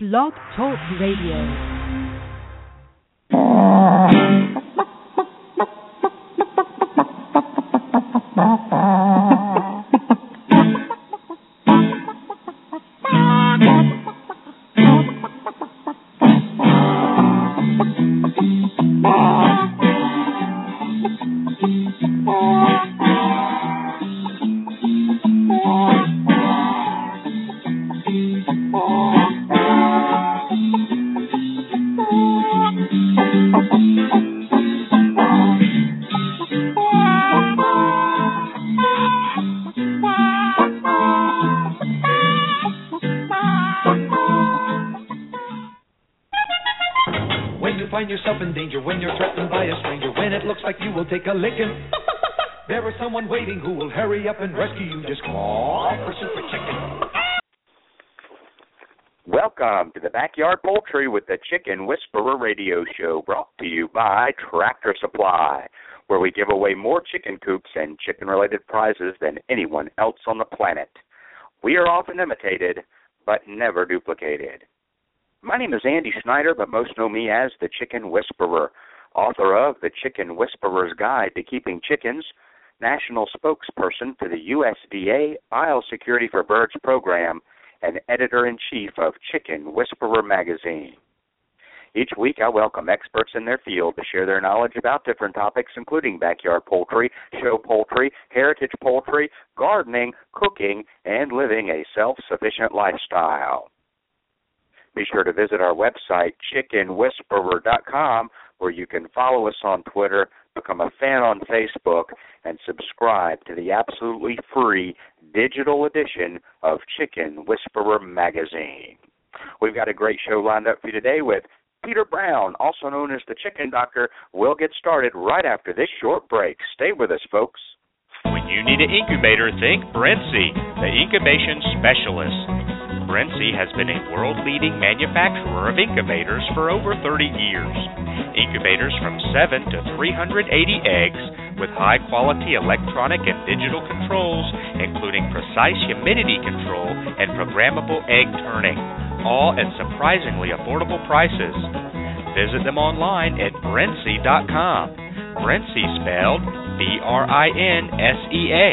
Blog Talk Radio. Radio show brought to you by Tractor Supply, where we give away more chicken coops and chicken related prizes than anyone else on the planet. We are often imitated, but never duplicated. My name is Andy Schneider, but most know me as the Chicken Whisperer, author of The Chicken Whisperer's Guide to Keeping Chickens, national spokesperson for the USDA Biosecurity for Birds program, and editor in chief of Chicken Whisperer magazine. Each week, I welcome experts in their field to share their knowledge about different topics, including backyard poultry, show poultry, heritage poultry, gardening, cooking, and living a self sufficient lifestyle. Be sure to visit our website, chickenwhisperer.com, where you can follow us on Twitter, become a fan on Facebook, and subscribe to the absolutely free digital edition of Chicken Whisperer magazine. We've got a great show lined up for you today with Peter Brown, also known as the Chicken Doctor. We'll get started right after this short break. Stay with us, folks. When you need an incubator, think Brinsea, the incubation specialist. Brinsea has been a world leading manufacturer of incubators for over 30 years. Incubators from 7 to 380 eggs with high quality electronic and digital controls, including precise humidity control and programmable egg turning, all at surprisingly affordable prices. Visit them online at Brinsea.com. Brinsea spelled B R I N S E A.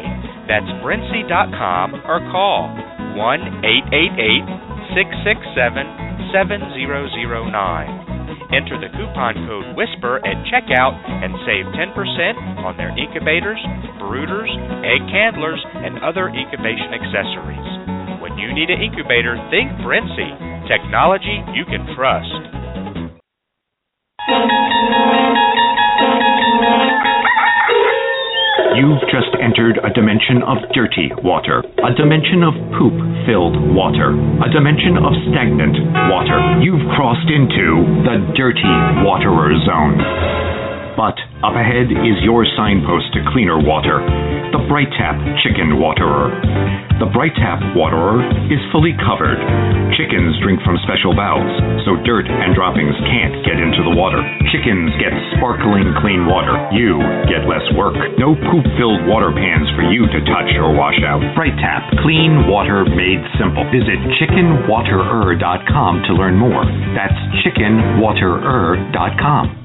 That's Brinsea.com or call 1 888 667 7009. Enter the coupon code WHISPER at checkout and save 10% on their incubators, brooders, egg candlers, and other incubation accessories. You need an incubator, think Brinsea. Technology you can trust. You've just entered a dimension of dirty water, a dimension of poop filled water, a dimension of stagnant water. You've crossed into the dirty waterer zone. But up ahead is your signpost to cleaner water, the BriteTap Chicken Waterer. The BriteTap Waterer is fully covered. Chickens drink from special valves, so dirt and droppings can't get into the water. Chickens get sparkling clean water. You get less work. No poop filled water pans for you to touch or wash out. BriteTap, clean water made simple. Visit chickenwaterer.com to learn more. That's chickenwaterer.com.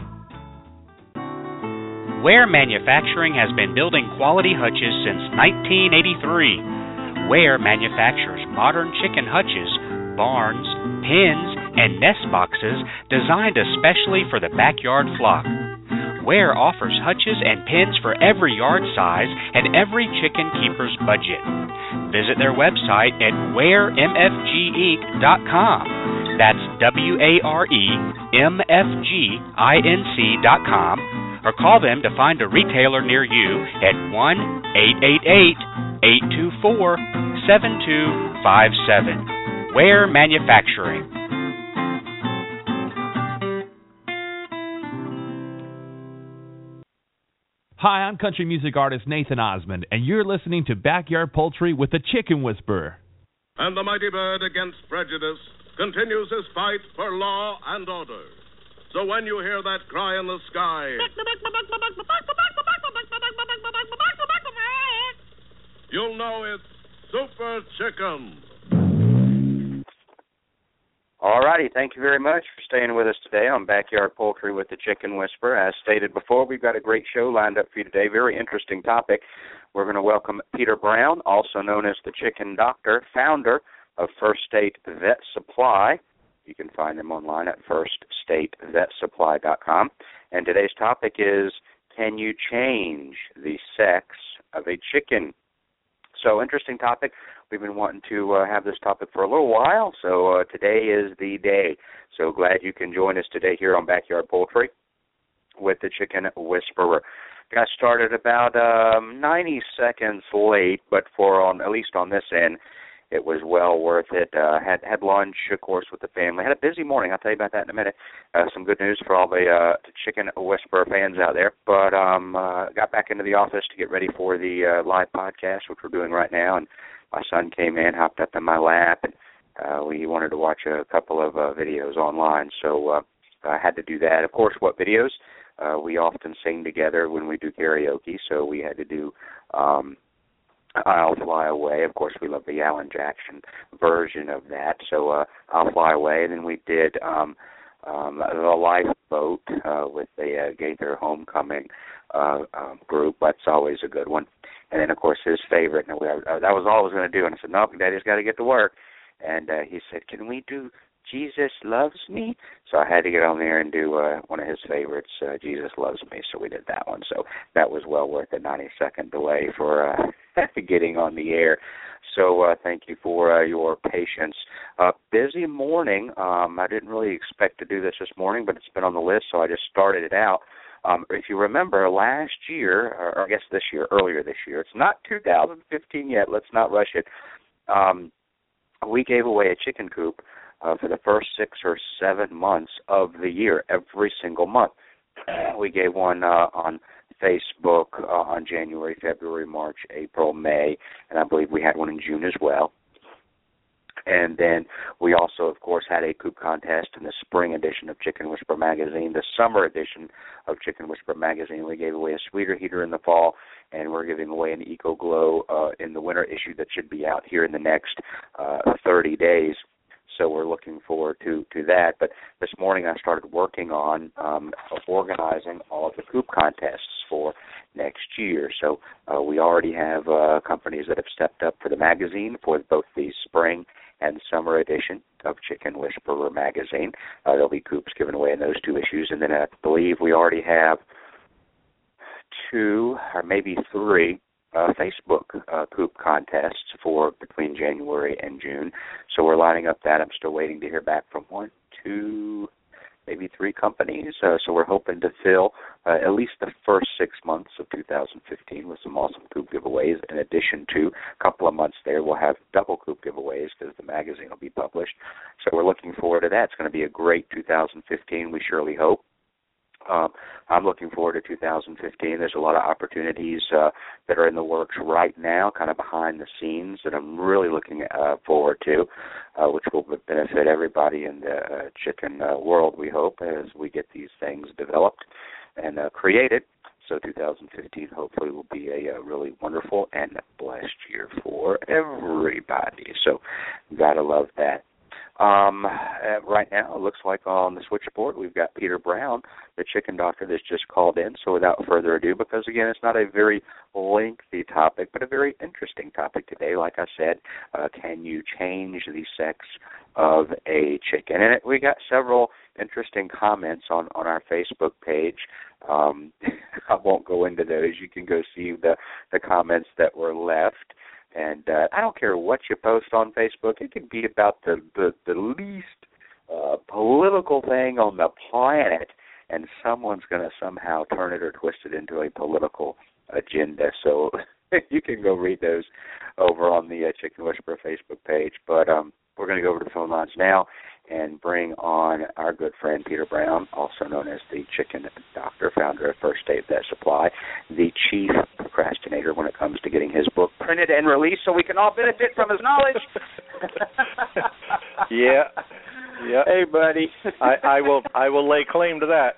Ware Manufacturing has been building quality hutches since 1983. Ware manufactures modern chicken hutches, barns, pens, and nest boxes designed especially for the backyard flock. Ware offers hutches and pens for every yard size and every chicken keeper's budget. Visit their website at waremfginc.com. That's W A R E M F G I N C.com or call them to find a retailer near you at 1 888 824 7257. Ware Manufacturing. Hi, I'm country music artist Nathan Osmond, and you're listening to Backyard Poultry with the Chicken Whisperer. And the mighty bird against prejudice continues his fight for law and order. So when you hear that cry in the sky, you'll know it's Super Chicken. All righty, thank you very much for staying with us today on Backyard Poultry with the Chicken Whisperer. As stated before, we've got a great show lined up for you today. Very interesting topic. We're going to welcome Peter Brown, also known as the Chicken Doctor, founder of First State Vet Supply. You can find them online at firststatevetsupply.com. And today's topic is Can you change the sex of a chicken? So, interesting topic. We've been wanting to uh, have this topic for a little while, so uh, today is the day. So, glad you can join us today here on Backyard Poultry with the Chicken Whisperer. Got started about um, 90 seconds late, but for on at least on this end, it was well worth it. Uh, had had lunch, of course, with the family. Had a busy morning. I'll tell you about that in a minute. Uh, some good news for all the uh, the Chicken Whisperer fans out there. But um, uh, got back into the office to get ready for the uh, live podcast, which we're doing right now. And my son came in, hopped up in my lap, and uh, we wanted to watch a couple of uh, videos online. So uh, I had to do that. Of course, what videos? Uh, we often sing together when we do karaoke, so we had to do. Um, I'll Fly Away. Of course, we love the Alan Jackson version of that. So uh, I'll Fly Away, and then we did um, um, the Lifeboat uh, with the uh, Gaither Homecoming uh, um, group. That's always a good one. And then, of course, his favorite. And we, uh, that was all I was going to do. And I said, "No, Daddy's got to get to work." And uh, he said, "Can we do Jesus Loves Me. So I had to get on there and do uh, one of his favorites, uh, Jesus Loves Me. So we did that one. So that was well worth the 90 second delay for uh, getting on the air. So uh, thank you for uh, your patience. Uh, busy morning. Um, I didn't really expect to do this this morning, but it's been on the list, so I just started it out. Um, if you remember last year, or I guess this year, earlier this year, it's not 2015 yet. Let's not rush it. Um, we gave away a chicken coop uh, for the first six or seven months of the year, every single month. We gave one uh, on Facebook uh, on January, February, March, April, May, and I believe we had one in June as well. And then we also, of course, had a coop contest in the spring edition of Chicken Whisperer magazine. The summer edition of Chicken Whisperer magazine, we gave away a sweeter heater in the fall, and we're giving away an Eco Glow uh, in the winter issue that should be out here in the next uh, 30 days so we're looking forward to to that. But this morning I started working on um, organizing all of the coop contests for next year. So uh, we already have uh, companies that have stepped up for the magazine for both the spring and summer edition of Chicken Whisperer magazine. Uh, there'll be coops given away in those two issues, and then I believe we already have two or maybe three uh, Facebook uh, coop contests for between January and June. So we're lining up that. I'm still waiting to hear back from one, two, maybe three companies. Uh, so we're hoping to fill uh, at least the first six months of 2015 with some awesome coop giveaways. In addition to a couple of months there, we'll have double coop giveaways because the magazine will be published. So we're looking forward to that. It's going to be a great 2015. We surely hope. Um, I'm looking forward to 2015. There's a lot of opportunities uh, that are in the works right now, kind of behind the scenes, that I'm really looking uh, forward to, uh, which will benefit everybody in the uh, chicken uh, world. We hope as we get these things developed and uh, created. So 2015 hopefully will be a, a really wonderful and blessed year for everybody. So gotta love that. Um, right now, it looks like on the switchboard we've got Peter Brown, the chicken doctor, that's just called in. So without further ado, because again, it's not a very lengthy topic, but a very interesting topic today. Like I said, uh, can you change the sex of a chicken? And it, we got several interesting comments on on our Facebook page. Um, I won't go into those. You can go see the the comments that were left. And uh, I don't care what you post on Facebook. It could be about the the, the least uh, political thing on the planet, and someone's going to somehow turn it or twist it into a political agenda. So you can go read those over on the uh, Chicken Whisperer Facebook page. But um, we're going to go over to the phone lines now and bring on our good friend Peter Brown, also known as the Chicken Doctor, founder of First State Vet Supply, the chief procrastinator when it comes to getting his book printed and released so we can all benefit from his knowledge. yeah. Yeah. Hey, buddy. I, I will. I will lay claim to that.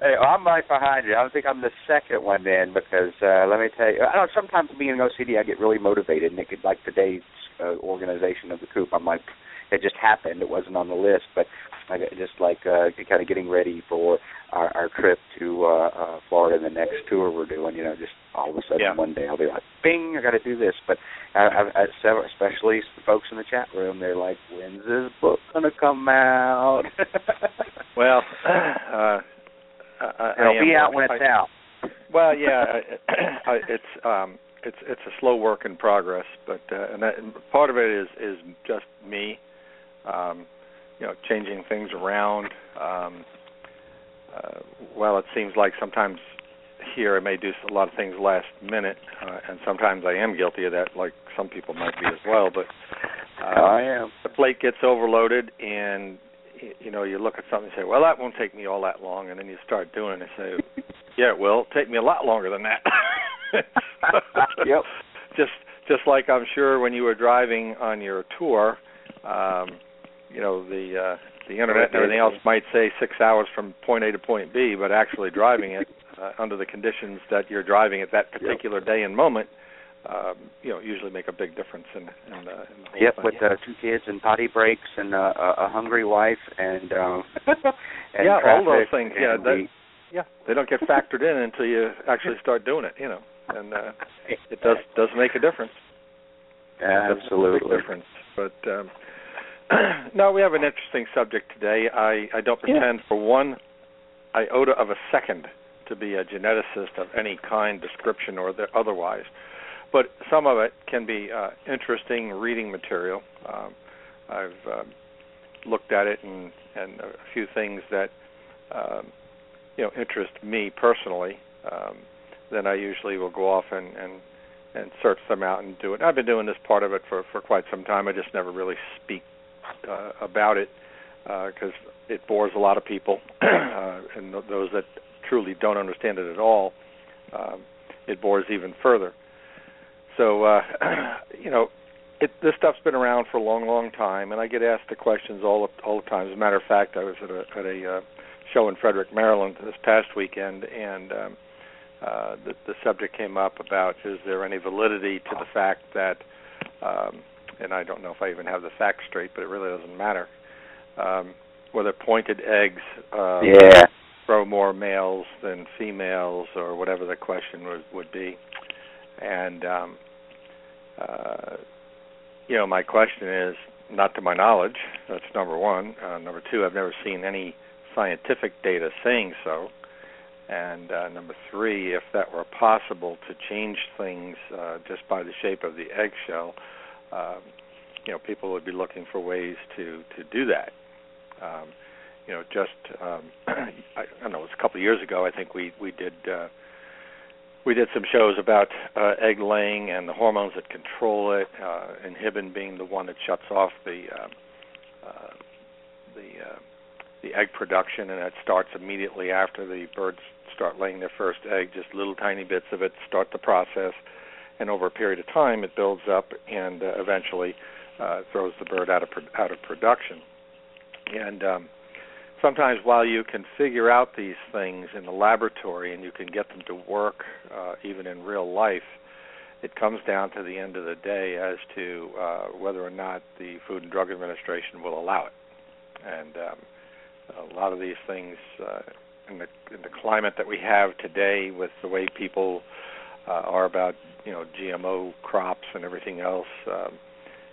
Hey, I'm right behind you. I don't think I'm the second one then because uh let me tell you, I don't. Sometimes being an OCD, I get really motivated, and it could like today's uh, organization of the coop. I'm like, it just happened. It wasn't on the list, but I just like uh kind of getting ready for our, our trip to uh, uh Florida, the next tour we're doing. You know, just all of a sudden Yeah. one day I'll be like, "Bing! I got to do this." But I, I, I, several- especially the folks in the chat room, they're like, "When's this book gonna come out?" Well, uh, I, I It'll am be out working- when it's I- out. Well, yeah, I, I, it's um, it's it's a slow work in progress, but uh, and, that, and part of it is is just me, um, you know, changing things around. Um, uh, well, it seems like sometimes here I may do a lot of things last minute, uh, and sometimes I am guilty of that, like some people might be as well. But uh, I am. the plate gets overloaded and y- you know you look at something and say well that won't take me all that long and then you start doing it and say yeah it will take me a lot longer than that Yep. just just like i'm sure when you were driving on your tour um you know the uh the internet and everything else might say six hours from point a to point b but actually driving it uh, under the conditions that you're driving at that particular day and moment um, you know, usually make a big difference in, in, the, in the whole Yep, thing. with uh, two kids and potty breaks and uh, a, a hungry wife and um and Yeah, all those things, yeah, and that- we- yeah, they don't get factored in until you actually start doing it, you know, and uh, it does does make a difference. It does make a absolutely. difference. But um, no, we have an interesting subject today. I I don't pretend for one iota of a second to be a geneticist of any kind, description, or the, otherwise. But some of it can be uh, interesting reading material. Um, I've um, looked at it and and a few things that um, you know interest me personally. Um, then I usually will go off and and and search them out and do it. I've been doing this part of it for for quite some time. I just never really speak uh, about it because it bores a lot of people, uh, and th- those that truly don't understand it at all, um, it bores even further. So uh, you know, it, this stuff's been around for a long, long time, and I get asked the questions all the, all the time. As a matter of fact, I was at a at a uh, show in Frederick, Maryland this past weekend, and um, uh, the, the subject came up about is there any validity to the fact that, um, and I don't know if I even have the facts straight, but it really doesn't matter. Um, whether pointed eggs uh, Yeah. grow more males than females, or whatever the question would would be, and um, uh, you know, my question is not to my knowledge. That's number one. Uh, number two, I've never seen any scientific data saying so. And uh, number three, if that were possible to change things uh, just by the shape of the eggshell, um, you know, people would be looking for ways to to do that. Um, you know, just um, I, I don't know, it was a couple of years ago. I think we we did uh, we did some shows about uh, egg laying and the hormones that control it. Uh, inhibin being the one that shuts off the uh, uh, the uh, the egg production, and that starts immediately after the birds start laying their first egg. Just little tiny bits of it start the process, and over a period of time, it builds up and uh, eventually uh, throws the bird out of pro- out of production. And um, sometimes, while you can figure out these things in the laboratory and you can get them to work uh, even in real life, it comes down to the end of the day as to uh, whether or not the Food and Drug Administration will allow it. And um, a lot of these things, uh, in the in the climate that we have today, with the way people uh, are about you know GMO crops and everything else, um,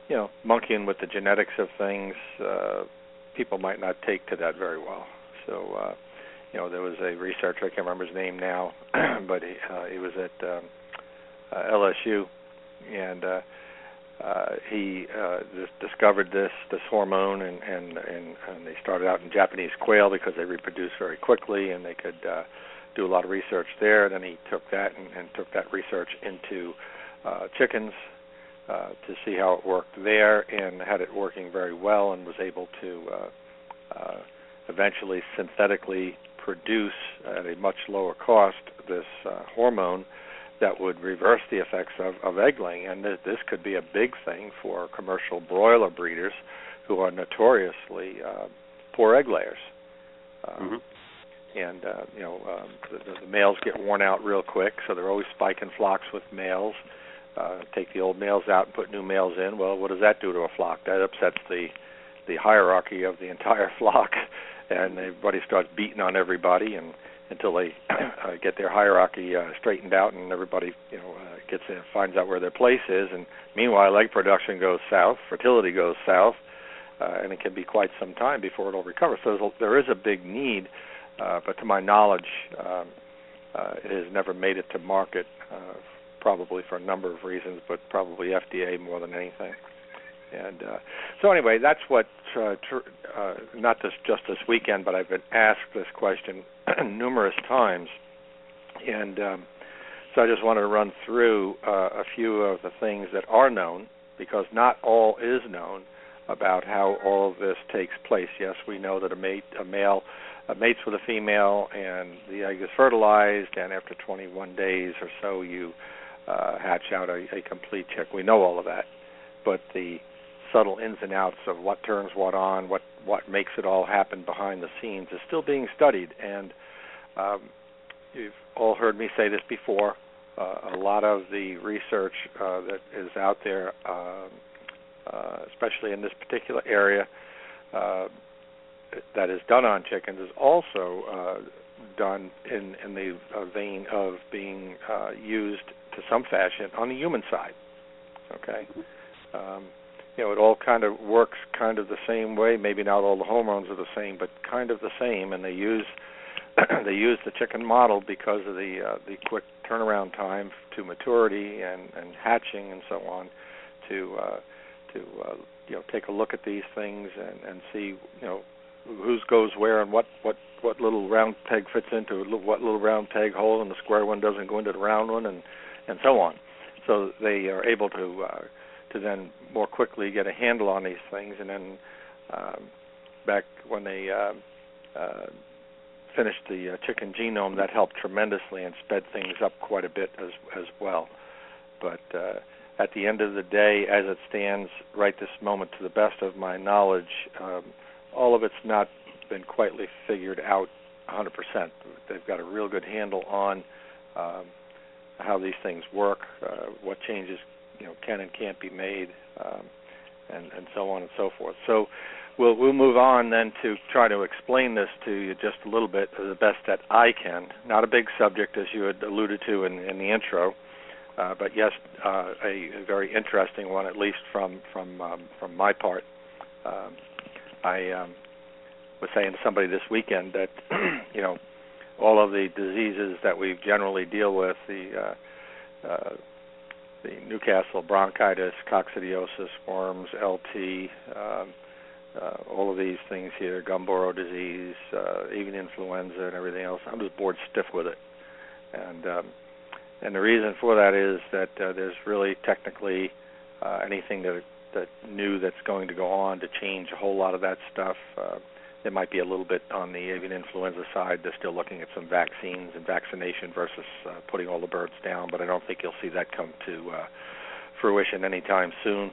you know, monkeying with the genetics of things. Uh, people might not take to that very well. So, uh, you know, there was a researcher I can't remember his name now, but he, uh, he was at um, uh, LSU, and uh, uh, he uh, discovered this this hormone, and, and and and they started out in Japanese quail because they reproduce very quickly, and they could uh, do a lot of research there. Then he took that and, and took that research into uh, chickens uh, to see how it worked there, and had it working very well, and was able to uh, uh, eventually synthetically produce at a much lower cost this uh, hormone that would reverse the effects of, of egg laying. And th- this could be a big thing for commercial broiler breeders who are notoriously uh, poor egg layers. Um, mm-hmm and uh, you know um, the, the males get worn out real quick, so they're always spiking flocks with males. Uh, take the old males out and put new males in. Well, what does that do to a flock? That upsets the the hierarchy of the entire flock, and everybody starts beating on everybody, and until they uh, get their hierarchy uh, straightened out, and everybody you know uh, gets uh, finds out where their place is. And meanwhile, egg production goes south, fertility goes south, uh, and it can be quite some time before it'll recover. So there is a big need uh, but to my knowledge, um, uh, it has never made it to market, uh, probably for a number of reasons, but probably FDA more than anything. And uh, so anyway, that's what uh, tr- uh, not this just this weekend, but I've been asked this question numerous times, and um, so I just wanted to run through uh, a few of the things that are known, because not all is known about how all of this takes place. Yes, we know that a mate, a male uh, mates with a female, and the egg is fertilized, and after 21 days or so, you uh, hatch out a, a complete chick. We know all of that, but the subtle ins and outs of what turns what on, what what makes it all happen behind the scenes, is still being studied. And um, you've all heard me say this before. Uh, a lot of the research uh, that is out there, uh, uh, especially in this particular area, uh, that is done on chickens is also uh, done in in the uh, vein of being uh, used to some fashion on the human side. Okay, um, you know it all kind of works kind of the same way. Maybe not all the hormones are the same, but kind of the same. And they use they use the chicken model because of the uh, the quick turnaround time to maturity and and hatching and so on to uh, to uh, you know take a look at these things and and see you know whose goes where and what what what little round peg fits into what little round peg hole and the square one doesn't go into the round one and and so on so they are able to uh, to then more quickly get a handle on these things and then um, back when they uh, uh, finished the uh, chicken genome that helped tremendously and sped things up quite a bit as as well but uh, at the end of the day as it stands right this moment to the best of my knowledge um, all of it's not been quite figured out 100%. They've got a real good handle on um, how these things work, uh, what changes you know can and can't be made, um, and and so on and so forth. So we'll we'll move on then to try to explain this to you just a little bit the best that I can. Not a big subject as you had alluded to in, in the intro. Uh, but yes, uh, a, a very interesting one, at least from from um, from my part. Um, I um, was saying to somebody this weekend that you know all of the diseases that we generally deal with the uh, uh, the Newcastle bronchitis, coccidiosis, worms, LT, um, uh, all of these things here, Gumboro disease, uh, even influenza and everything else. I'm just bored stiff with it, and um, and the reason for that is that uh, there's really technically uh, anything that that new that's going to go on to change a whole lot of that stuff. Uh, there might be a little bit on the avian influenza side. They're still looking at some vaccines and vaccination versus uh, putting all the birds down, but I don't think you'll see that come to uh, fruition anytime soon.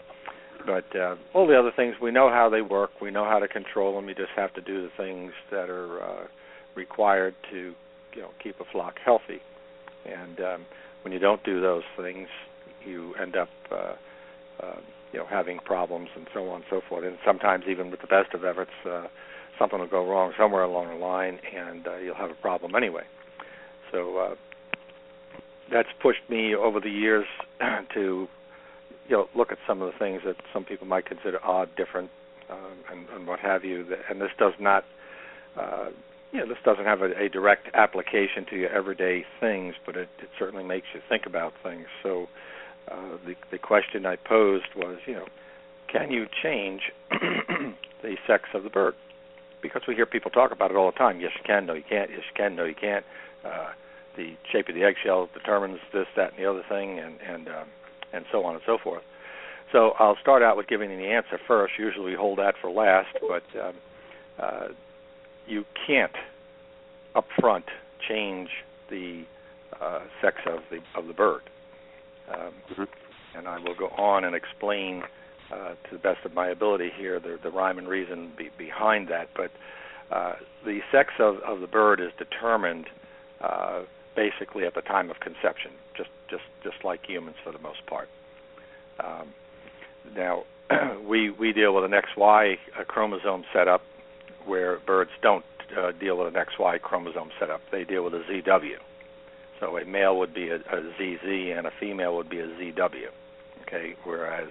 But uh, all the other things, we know how they work. We know how to control them. You just have to do the things that are uh, required to, you know, keep a flock healthy. And um, when you don't do those things, you end up uh, uh, you know having problems and so on and so forth. And sometimes even with the best of efforts, uh, something will go wrong somewhere along the line, and uh, you'll have a problem anyway. So uh, that's pushed me over the years to you know look at some of the things that some people might consider odd, different, um, and, and what have you. And this does not, uh, you know, this doesn't have a, a direct application to your everyday things, but it, it certainly makes you think about things. So uh, the the question I posed was, you know, can you change the sex of the bird? Because we hear people talk about it all the time. Yes, you can. No, you can't. Yes, you can. No, you can't. Uh, the shape of the eggshell determines this, that, and the other thing, and and um, and so on and so forth. So I'll start out with giving the answer first. Usually we hold that for last, but um, uh, you can't up front change the uh, sex of the of the bird. Um, mm-hmm. And I will go on and explain uh, to the best of my ability here the, the rhyme and reason be, behind that. But uh, the sex of, of the bird is determined uh, basically at the time of conception, just just just like humans for the most part. Um, now we we deal with an XY chromosome setup, where birds don't uh, deal with an XY chromosome setup. They deal with a ZW. So a male would be a, a ZZ and a female would be a ZW. Okay, whereas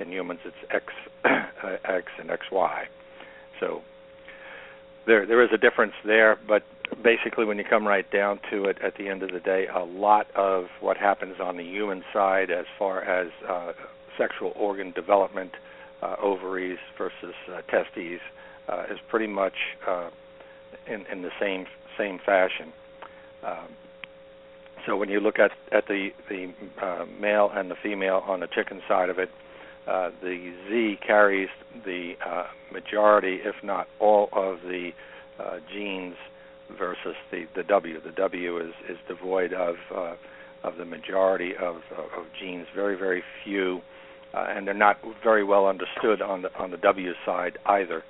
in humans it's X X and XY. So there there is a difference there, but basically when you come right down to it at the end of the day a lot of what happens on the human side as far as uh, sexual organ development uh, ovaries versus uh, testes uh, is pretty much uh, in in the same same fashion um, so when you look at at the the uh, male and the female on the chicken side of it uh, the Z carries the uh, majority, if not all, of the uh, genes versus the, the W. The W is, is devoid of uh, of the majority of, of, genes. Very very few, uh, and they're not very well understood on the on the W side either.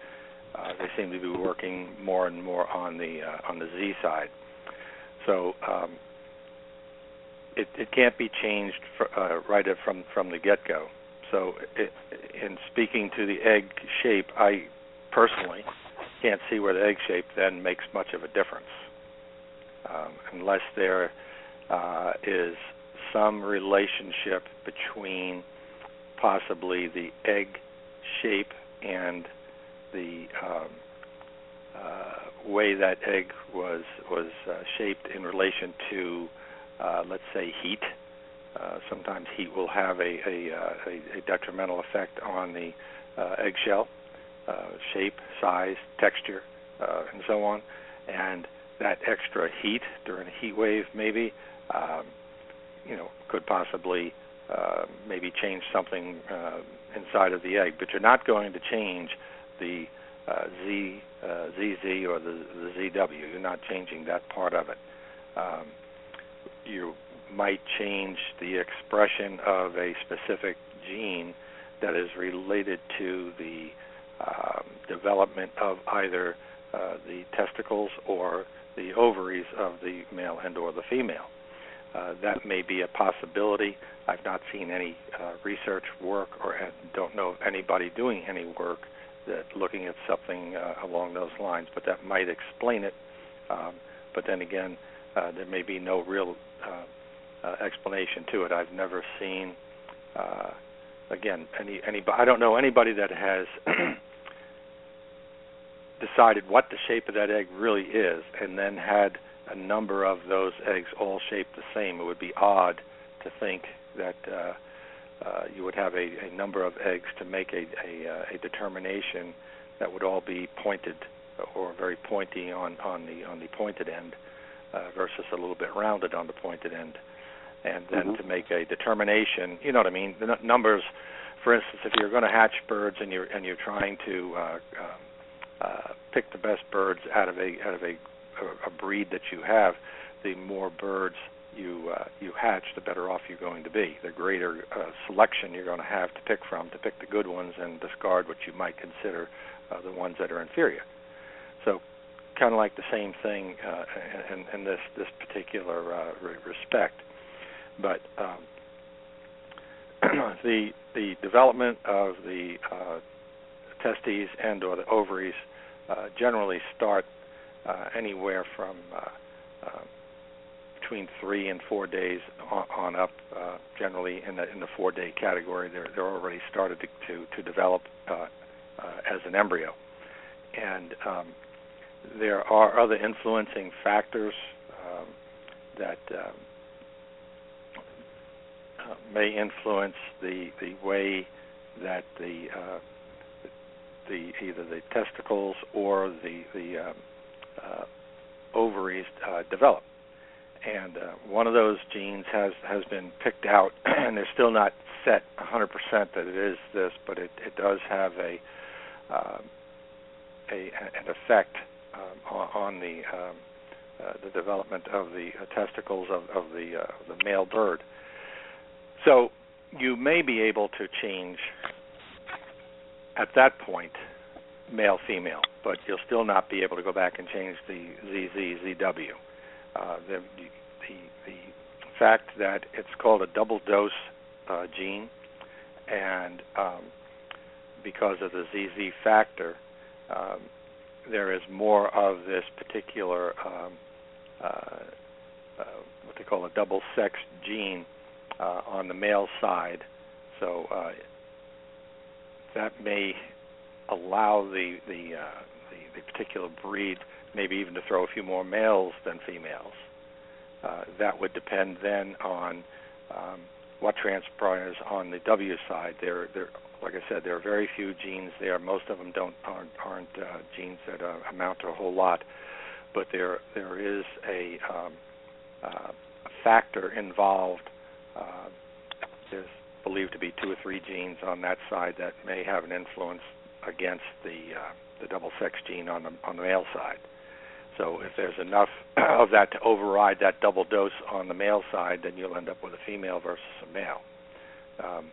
They seem to be working more and more on the on the Z side. So um, it it can't be changed for, right from from the get go. So it, in speaking to the egg shape, I personally can't see where the egg shape then makes much of a difference, um, unless there uh, is some relationship between possibly the egg shape and the um, uh, way that egg was was uh, shaped in relation to, uh, let's say, heat. Uh, sometimes heat will have a a, uh, a, a detrimental effect on the uh, eggshell uh, shape, size, texture, uh, and so on. And that extra heat during a heat wave, maybe, um, you know, could possibly uh, maybe change something uh, inside of the egg. But you're not going to change the uh, Z, uh, ZZ or the, the ZW. You're not changing that part of it. Um, you might change the expression of a specific gene that is related to the um, development of either uh, the testicles or the ovaries of the male and or the female. Uh, that may be a possibility. I've not seen any uh, research work or don't know of anybody doing any work that looking at something uh, along those lines, but that might explain it. Um, but then again, uh, there may be no real uh, uh, explanation to it. I've never seen, uh, again, any any. I don't know anybody that has decided what the shape of that egg really is, and then had a number of those eggs all shaped the same, it would be odd to think that uh, uh, you would have a, a number of eggs to make a, a, uh, a determination that would all be pointed or very pointy on, on the on the pointed end uh, versus a little bit rounded on the pointed end, and then mm-hmm. to make a determination. You know what I mean? The n- numbers, for instance, if you're going to hatch birds and you're and you're trying to uh, um, uh, pick the best birds out of a out of a a breed that you have, the more birds you uh, you hatch, the better off you're going to be. The greater uh, selection you're going to have to pick from to pick the good ones and discard what you might consider uh, the ones that are inferior. So, kind of like the same thing uh, in, in this this particular uh, re- respect. But um, the the development of the uh, testes and or the ovaries uh, generally start uh, anywhere from uh, uh, between three and four days on, on up. generally, in the in the four-day category, they're they're already started to to, to develop uh, as an embryo. And um, there are other influencing factors um, that um, uh, may influence the the way that the uh, the either the testicles or the the um, uh, ovaries uh, develop. And uh, one of those genes has has been picked out, and they're still not set 100% that it is this, but it, it does have a uh, a an effect um, on, on the um, uh, the development of the uh, testicles of, of the uh, the male bird. So you may be able to change at that point male female, but you'll still not be able to go back and change the ZZZW. Uh, the, the the fact that it's called a double dose uh, gene, and um, because of the ZZ factor, um, there is more of this particular um, uh, uh, what they call a double sex gene uh, on the male side. So uh, that may allow the the, uh, the, the particular breed maybe even to throw a few more males than females. Uh, that would depend then on um, what transpires on the W side. There, there, like I said, there are very few genes there. Most of them don't aren't, aren't uh, genes that uh, amount to a whole lot, but there there is a, um, uh, factor involved. Uh, there's believed to be two or three genes on that side that may have an influence against the uh, the double sex gene on the on the male side. So if there's enough of that to override that double dose on the male side, then you'll end up with a female versus a male. Um,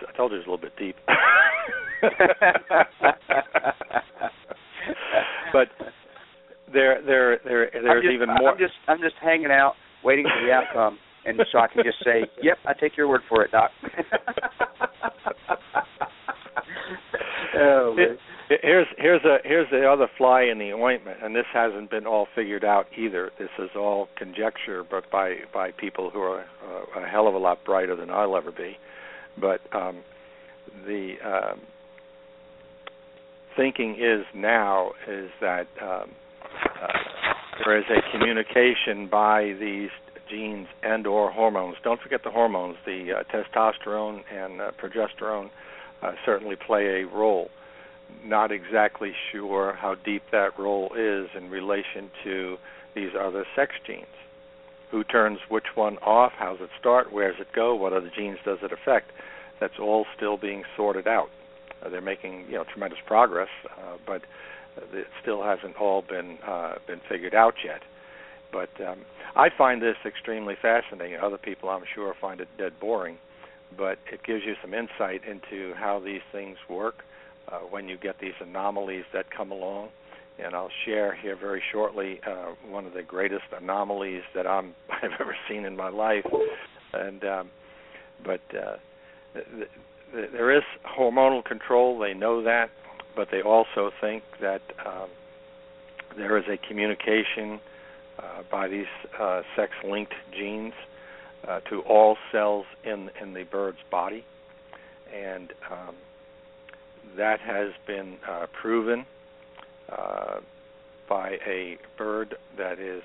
so I told you it was a little bit deep. but there, there, there, there's just, even more. I'm just, I'm just hanging out, waiting for the outcome, and so I can just say, "Yep, I take your word for it, Doc." oh, man. Here's here's a here's the other fly in the ointment, and this hasn't been all figured out either. This is all conjecture, but by by people who are uh, a hell of a lot brighter than I'll ever be. But um, the um, thinking is now is that um, uh, there is a communication by these genes and or hormones. Don't forget the hormones. The uh, testosterone and uh, progesterone uh, certainly play a role not exactly sure how deep that role is in relation to these other sex genes. Who turns which one off? How does it start? Where does it go? What other genes does it affect? That's all still being sorted out. Uh, they're making you know tremendous progress, uh, but it still hasn't all been uh, been figured out yet. But um, I find this extremely fascinating. Other people, I'm sure, find it dead boring, but it gives you some insight into how these things work uh, when you get these anomalies that come along. And I'll share here very shortly uh, one of the greatest anomalies that I'm, I've ever seen in my life. And um, but uh, th- th- there is hormonal control. They know that, but they also think that um, there is a communication uh, by these uh, sex-linked genes uh, to all cells in in the bird's body, and um, that has been uh, proven uh, by a bird that is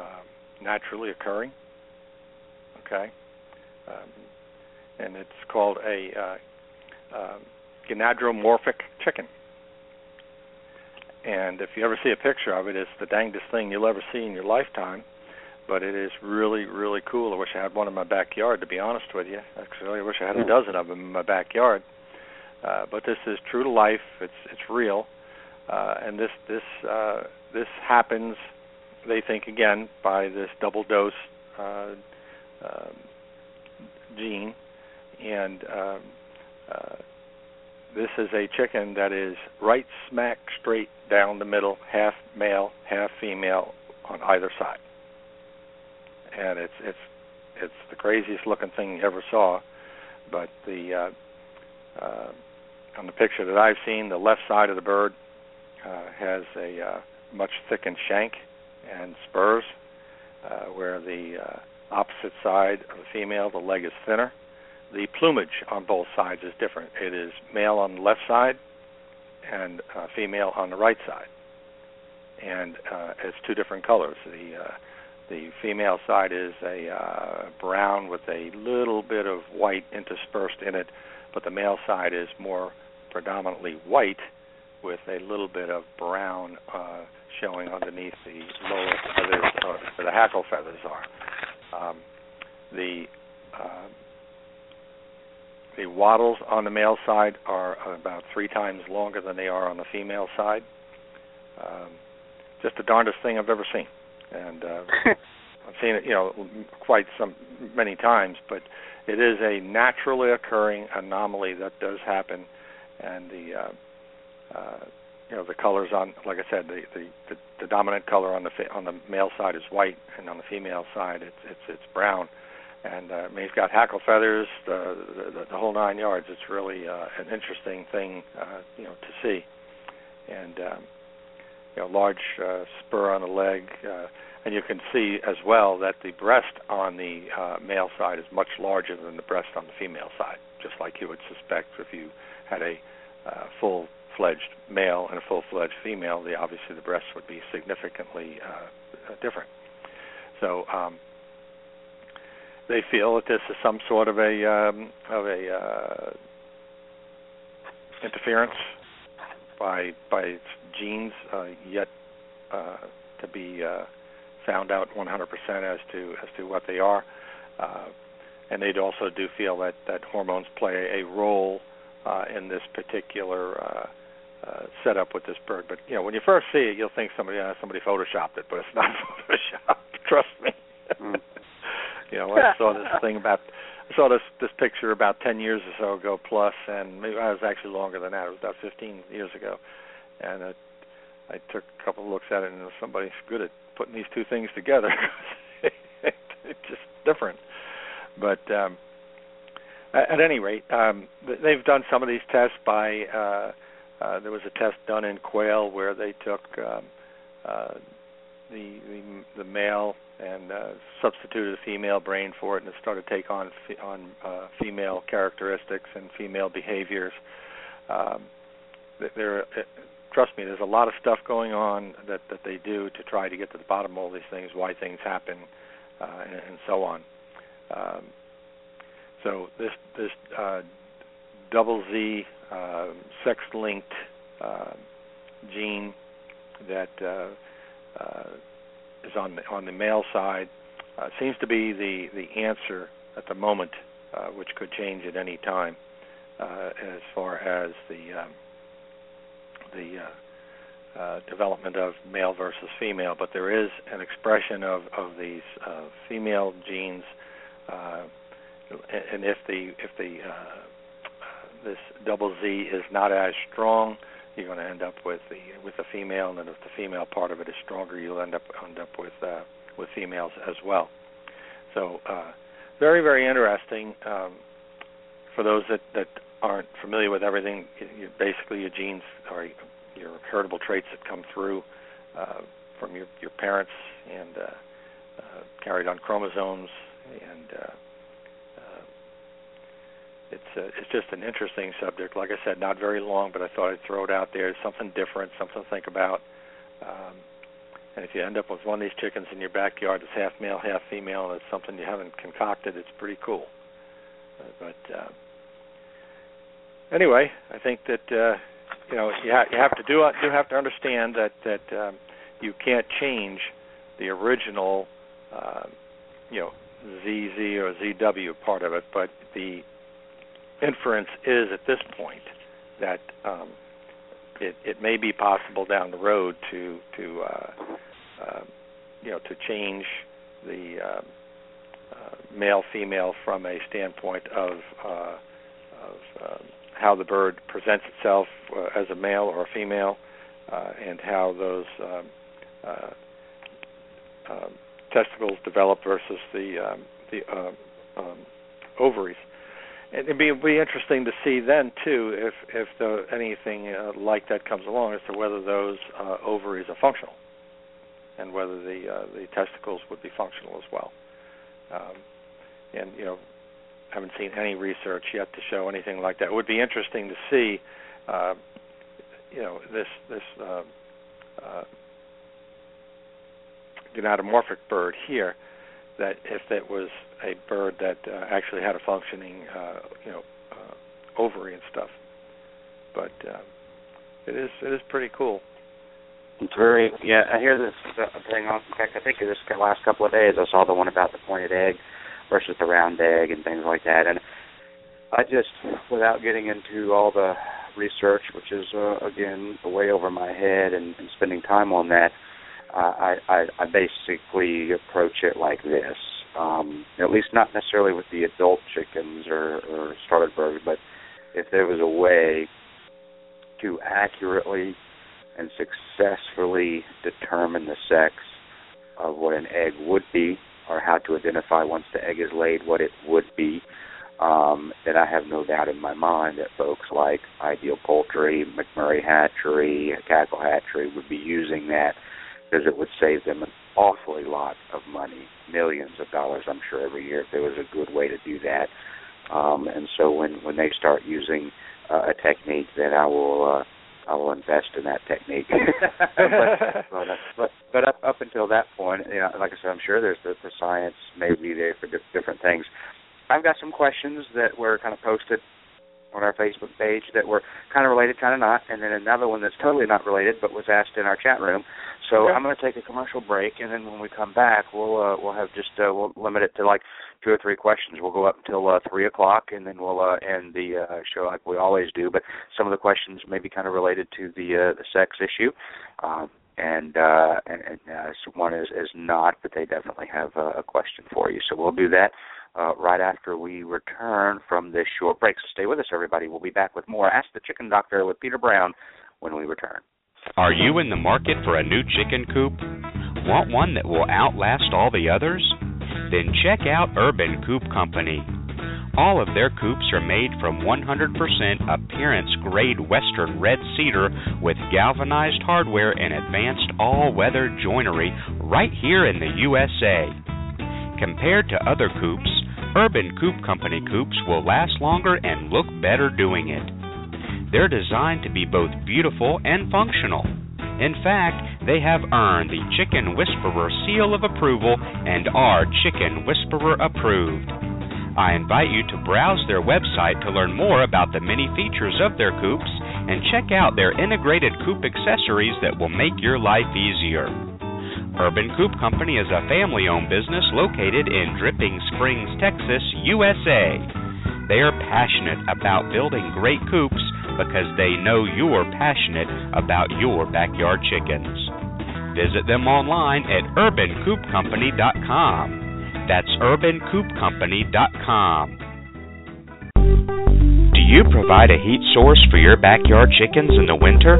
uh, naturally occurring. Okay, um, and it's called a uh, uh, gynandromorphic chicken. And if you ever see a picture of it, it's the dangest thing you'll ever see in your lifetime. But it is really, really cool. I wish I had one in my backyard. To be honest with you, actually, I wish I had a dozen of them in my backyard uh, but this is true to life. It's it's real, uh, and this this uh, this happens. They think again by this double dose uh, uh, gene, and um, uh, this is a chicken that is right smack straight down the middle, half male, half female on either side, and it's it's it's the craziest looking thing you ever saw. But the uh, uh, on the picture that I've seen, the left side of the bird uh, has a uh, much thickened shank and spurs, uh, where the uh, opposite side of the female, the leg is thinner. The plumage on both sides is different. It is male on the left side and uh, female on the right side, and uh, it's two different colors. The uh, the female side is a uh, brown with a little bit of white interspersed in it, but the male side is more predominantly white with a little bit of brown uh, showing underneath the lower feathers, uh, where the hackle feathers are. Um, the uh, the wattles on the male side are about three times longer than they are on the female side. Um, just the darndest thing I've ever seen, and uh, I've seen it, you know, quite some many times. But it is a naturally occurring anomaly that does happen, and the uh, uh, you know the colors on, like I said, the the, the, the dominant color on the on the male side is white, and on the female side it's it's it's brown and uh, I mean, he's got hackle feathers, the, the the whole nine yards. It's really uh, an interesting thing, uh, you know, to see, and um, you know, large uh, spur on the leg, uh, and you can see as well that the breast on the uh, male side is much larger than the breast on the female side, just like you would suspect if you had a uh, full-fledged male and a full-fledged female. The obviously the breasts would be significantly uh, different. So. Um, they feel that this is some sort of a um, of a uh, interference by by genes uh, yet uh, to be uh, found out 100% as to as to what they are, uh, and they also do feel that that hormones play a role uh, in this particular. Uh, uh, setup with this bird, but you know when you first see it, you'll think somebody uh, somebody photoshopped it, but it's not photoshopped. Trust me. Mm. You know, I saw this thing about I saw this this picture about ten years or so ago plus, and maybe I was actually longer than that. It was about fifteen years ago, and it, I took a couple of looks at it, and somebody's good at putting these two things together. it's just different, but um, at, at any rate, um, they've done some of these tests by. Uh, uh, there was a test done in quail where they took um, uh, the, the the male and uh, substituted a female brain for it, and it started to take on on uh, female characteristics and female behaviors. Um, there, uh, trust me, there's a lot of stuff going on that that they do to try to get to the bottom of all these things, why things happen, uh, and, and so on. Um, so this this uh, double Z uh, sex-linked uh, gene that uh, uh, is on the on the male side uh, seems to be the the answer at the moment, uh, which could change at any time uh, as far as the um, the uh, uh, development of male versus female. But there is an expression of of these uh, female genes, uh, and if the if the uh, this double Z is not as strong, you're going to end up with the with the female, and then if the female part of it is stronger, you'll end up end up with uh, with females as well. So uh, very very interesting um, for those that that aren't familiar with everything. You, basically, your genes are your heritable traits that come through uh, from your your parents and uh, uh, carried on chromosomes and uh, it's uh, it's just an interesting subject. Like I said, not very long, but I thought I'd throw it out there. It's something different, something to think about. Um, and if you end up with one of these chickens in your backyard that's half male, half female, and it's something you haven't concocted, it's pretty cool. Uh, but uh, anyway, I think that uh, you know you, ha- you have to do uh, do have to understand that that um, you can't change the original, uh, you know, ZZ or ZW part of it, but the inference is at this point that um, it, it may be possible down the road to to uh, uh, you know to change the uh, uh, male female from a standpoint of uh, of um, how the bird presents itself uh, as a male or a female, uh, and how those um, uh, um, testicles develop versus the um, the uh, um, ovaries it'd be, be interesting to see then too if if the, anything uh, like that comes along as to whether those uh, ovaries are functional and whether the uh, the testicles would be functional as well. Um, and you know, haven't seen any research yet to show anything like that. It would be interesting to see, uh, you know this this uh, uh, gynandromorphic bird here that if it was a bird that uh, actually had a functioning uh, you know uh, ovary and stuff but uh, it is it is pretty cool it's very yeah. I hear this uh, thing. On, in fact, I think this last couple of days I saw the one about the pointed egg versus the round egg and things like that. And I just, without getting into all the research, which is uh, again way over my head, and, and spending time on that, I, I I basically approach it like this. Um, at least not necessarily with the adult chickens or, or birds, but if there was a way to accurately and successfully determine the sex of what an egg would be or how to identify once the egg is laid what it would be, um, then I have no doubt in my mind that folks like Ideal Poultry, McMurray Hatchery, Cackle Hatchery would be using that because it would save them an awfully lot of money, millions of dollars, I'm sure, every year if there was a good way to do that. Um, and so when when they start using uh, a technique, then I will uh, I will invest in that technique. but, but, but but up up until that point, you know, like I said, I'm sure there's the, the science may be there for di- different things. I've got some questions that were kind of posted on our Facebook page that were kind of related, kind of not, and then another one that's totally not related but was asked in our chat room. So I'm going to take a commercial break, and then when we come back, we'll uh, we'll have just uh, we'll limit it to like two or three questions. We'll go up until uh, three o'clock, and then we'll uh, end the uh, show like we always do. But some of the questions may be kind of related to the uh, the sex issue. Um, and uh, and, and uh, one is, is not, but they definitely have a, a question for you. So we'll do that uh, right after we return from this short break. So stay with us, everybody. We'll be back with more Ask the Chicken Doctor with Peter Brown when we return. Are you in the market for a new chicken coop? Want one that will outlast all the others? Then check out Urban Coop Company. All of their coops are made from 100% appearance grade Western red cedar with galvanized hardware and advanced all weather joinery right here in the USA. Compared to other coops, Urban Coop Company coops will last longer and look better doing it. They're designed to be both beautiful and functional. In fact, they have earned the Chicken Whisperer seal of approval and are Chicken Whisperer approved. I invite you to browse their website to learn more about the many features of their coops and check out their integrated coop accessories that will make your life easier. Urban Coop Company is a family owned business located in Dripping Springs, Texas, USA. They are passionate about building great coops because they know you're passionate about your backyard chickens. Visit them online at urbancoopcompany.com. That's urbancoopcompany.com. Do you provide a heat source for your backyard chickens in the winter?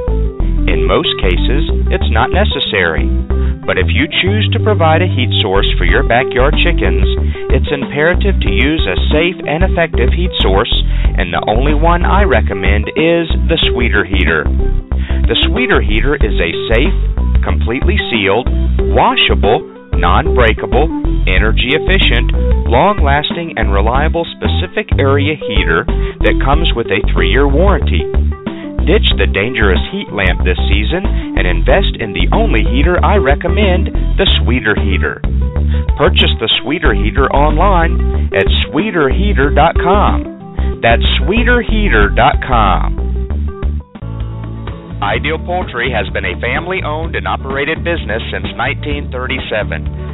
In most cases, it's not necessary. But if you choose to provide a heat source for your backyard chickens, it's imperative to use a safe and effective heat source, and the only one I recommend is the Sweeter Heater. The Sweeter Heater is a safe, completely sealed, washable, non breakable, energy efficient, long lasting, and reliable specific area heater that comes with a three year warranty. Ditch the dangerous heat lamp this season and invest in the only heater I recommend the Sweeter Heater. Purchase the Sweeter Heater online at sweeterheater.com. That's sweeterheater.com. Ideal Poultry has been a family owned and operated business since 1937.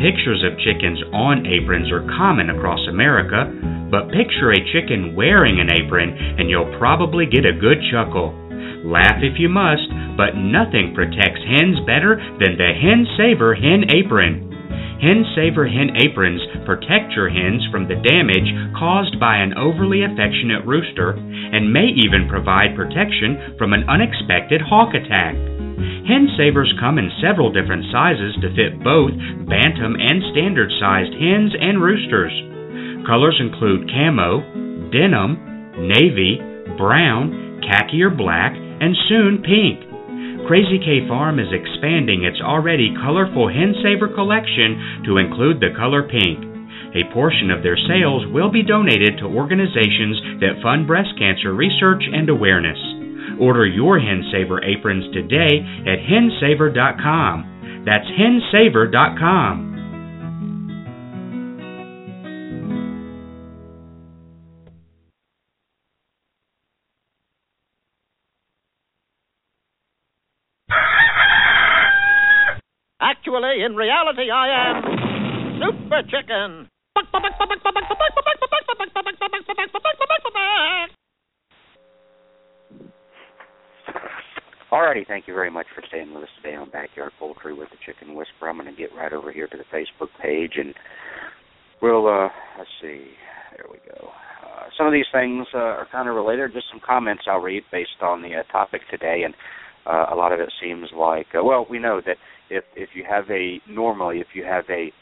Pictures of chickens on aprons are common across America, but picture a chicken wearing an apron and you'll probably get a good chuckle. Laugh if you must, but nothing protects hens better than the Hen Saver Hen Apron. Hen Saver hen aprons protect your hens from the damage caused by an overly affectionate rooster and may even provide protection from an unexpected hawk attack. Hen Savers come in several different sizes to fit both bantam and standard sized hens and roosters. Colors include camo, denim, navy, brown, khaki or black, and soon pink. Crazy K Farm is expanding its already colorful Hen Saver collection to include the color pink. A portion of their sales will be donated to organizations that fund breast cancer research and awareness. Order your HenSaver aprons today at hensaver.com. That's hensaver.com. Actually, in reality, I am Super Chicken. Alrighty, thank you very much for staying with us today on Backyard Poultry with the Chicken Whisperer. I'm going to get right over here to the Facebook page and we'll, uh, let's see, there we go. Uh, some of these things uh, are kind of related. Just some comments I'll read based on the uh, topic today, and uh, a lot of it seems like, uh, well, we know that if if you have a normally if you have a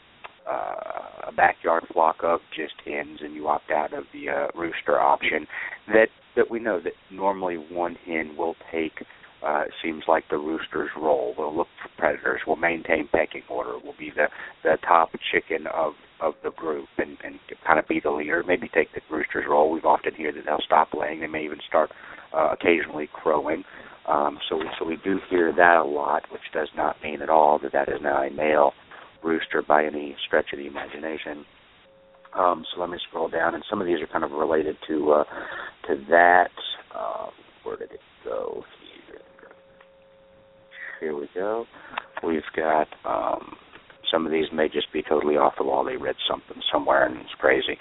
uh, a backyard flock of just hens and you opt out of the uh, rooster option, that that we know that normally one hen will take uh, it seems like the rooster's role. Will look for predators. We'll maintain pecking order. We'll be the the top chicken of of the group and and kind of be the leader. Maybe take the rooster's role. We've often heard that they'll stop laying. They may even start uh, occasionally crowing. Um, so we so we do hear that a lot, which does not mean at all that that is now a male rooster by any stretch of the imagination. Um, so let me scroll down, and some of these are kind of related to uh, to that. Uh, where did it go? Here, we go. We've got um, some of these may just be totally off the wall. They read something somewhere and it's crazy,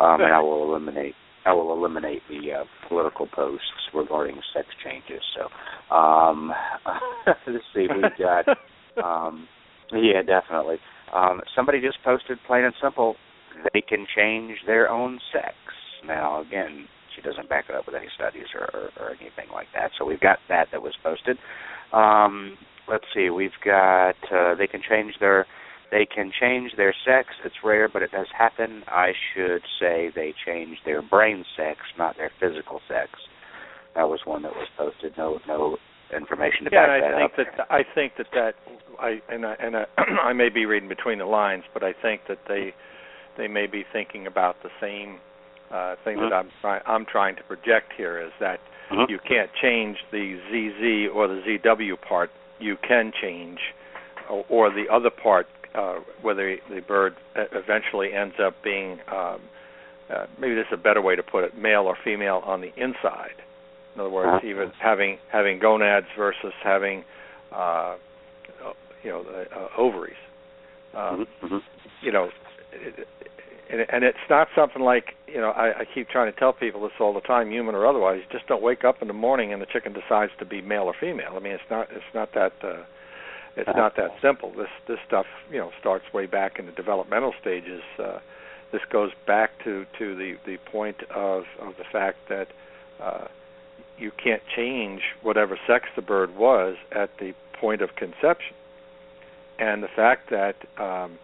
um, and I will eliminate I will eliminate the uh, political posts regarding sex changes. So um, let's see, we've got um, yeah, definitely. Um, somebody just posted plain and simple. They can change their own sex. Now, again, she doesn't back it up with any studies or, or, or anything like that. So we've got that that was posted. Um, let's see, we've got uh, they can change their they can change their sex. It's rare, but it does happen. I should say they change their brain sex, not their physical sex. That was one that was posted. No, no information to yeah, back and I that think up. that I think that that I and I, and I, I may be reading between the lines, but I think that they they may be thinking about the same uh, thing Mhm. that I'm trying I'm trying to project here is that Mhm. you can't change the ZZ or the ZW part. You can change or, or the other part, uh, whether the bird eventually ends up being um, uh, maybe this is a better way to put it, male or female on the inside. In other words, Uh-huh. even having having gonads versus having uh, you know the, uh, ovaries. Um, Mhm, mhm. you know, it, and, and it's not something like you know I, I keep trying to tell people this all the time, human or otherwise. You just don't wake up in the morning and the chicken decides to be male or female. I mean, it's not it's not that uh, it's not that simple. This this stuff you know starts way back in the developmental stages. Uh, this goes back to to the the point of of the fact that uh, you can't change whatever sex the bird was at the point of conception, and the fact that um,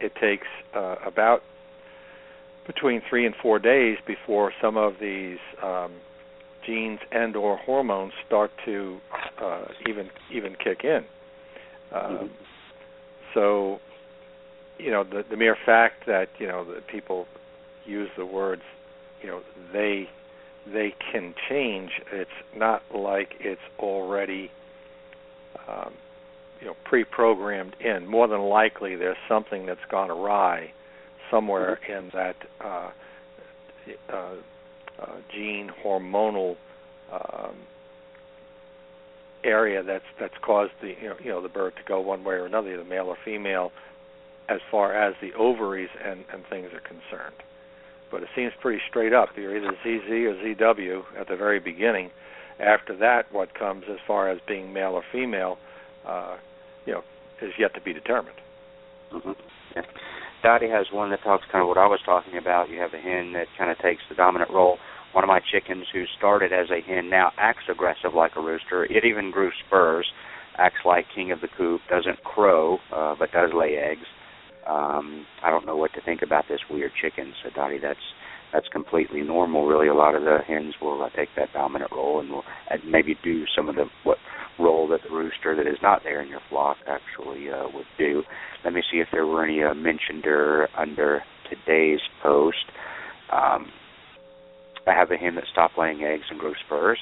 it takes uh, about between three and four days before some of these um, genes and or hormones start to uh, even even kick in. Um, So, you know the the mere fact that you know that people use the words you know they they can change it's not like it's already um, you know pre-programmed in more than likely there's something that's gone awry somewhere in that uh, uh, uh, gene hormonal um, area that's that's caused the you know you know the bird to go one way or another, either male or female, as far as the ovaries and and things are concerned. But it seems pretty straight up. You're either ZZ or ZW at the very beginning. After that, what comes as far as being male or female, uh, you know, is yet to be determined. Mm-hmm. Yeah. Dottie has one that talks kind of what I was talking about. You have a hen that kind of takes the dominant role. One of my chickens who started as a hen now acts aggressive like a rooster. It even grew spurs, acts like king of the coop, doesn't crow, uh, but does lay eggs. Um, I don't know what to think about this weird chicken. So Dottie, that's that's completely normal. Really, a lot of the hens will uh, take that dominant role and will and maybe do some of the what role that the rooster that is not there in your flock actually uh, would do. Let me see if there were any uh, mentioned or under today's post. Um, I have a hen that stopped laying eggs and grew spurs,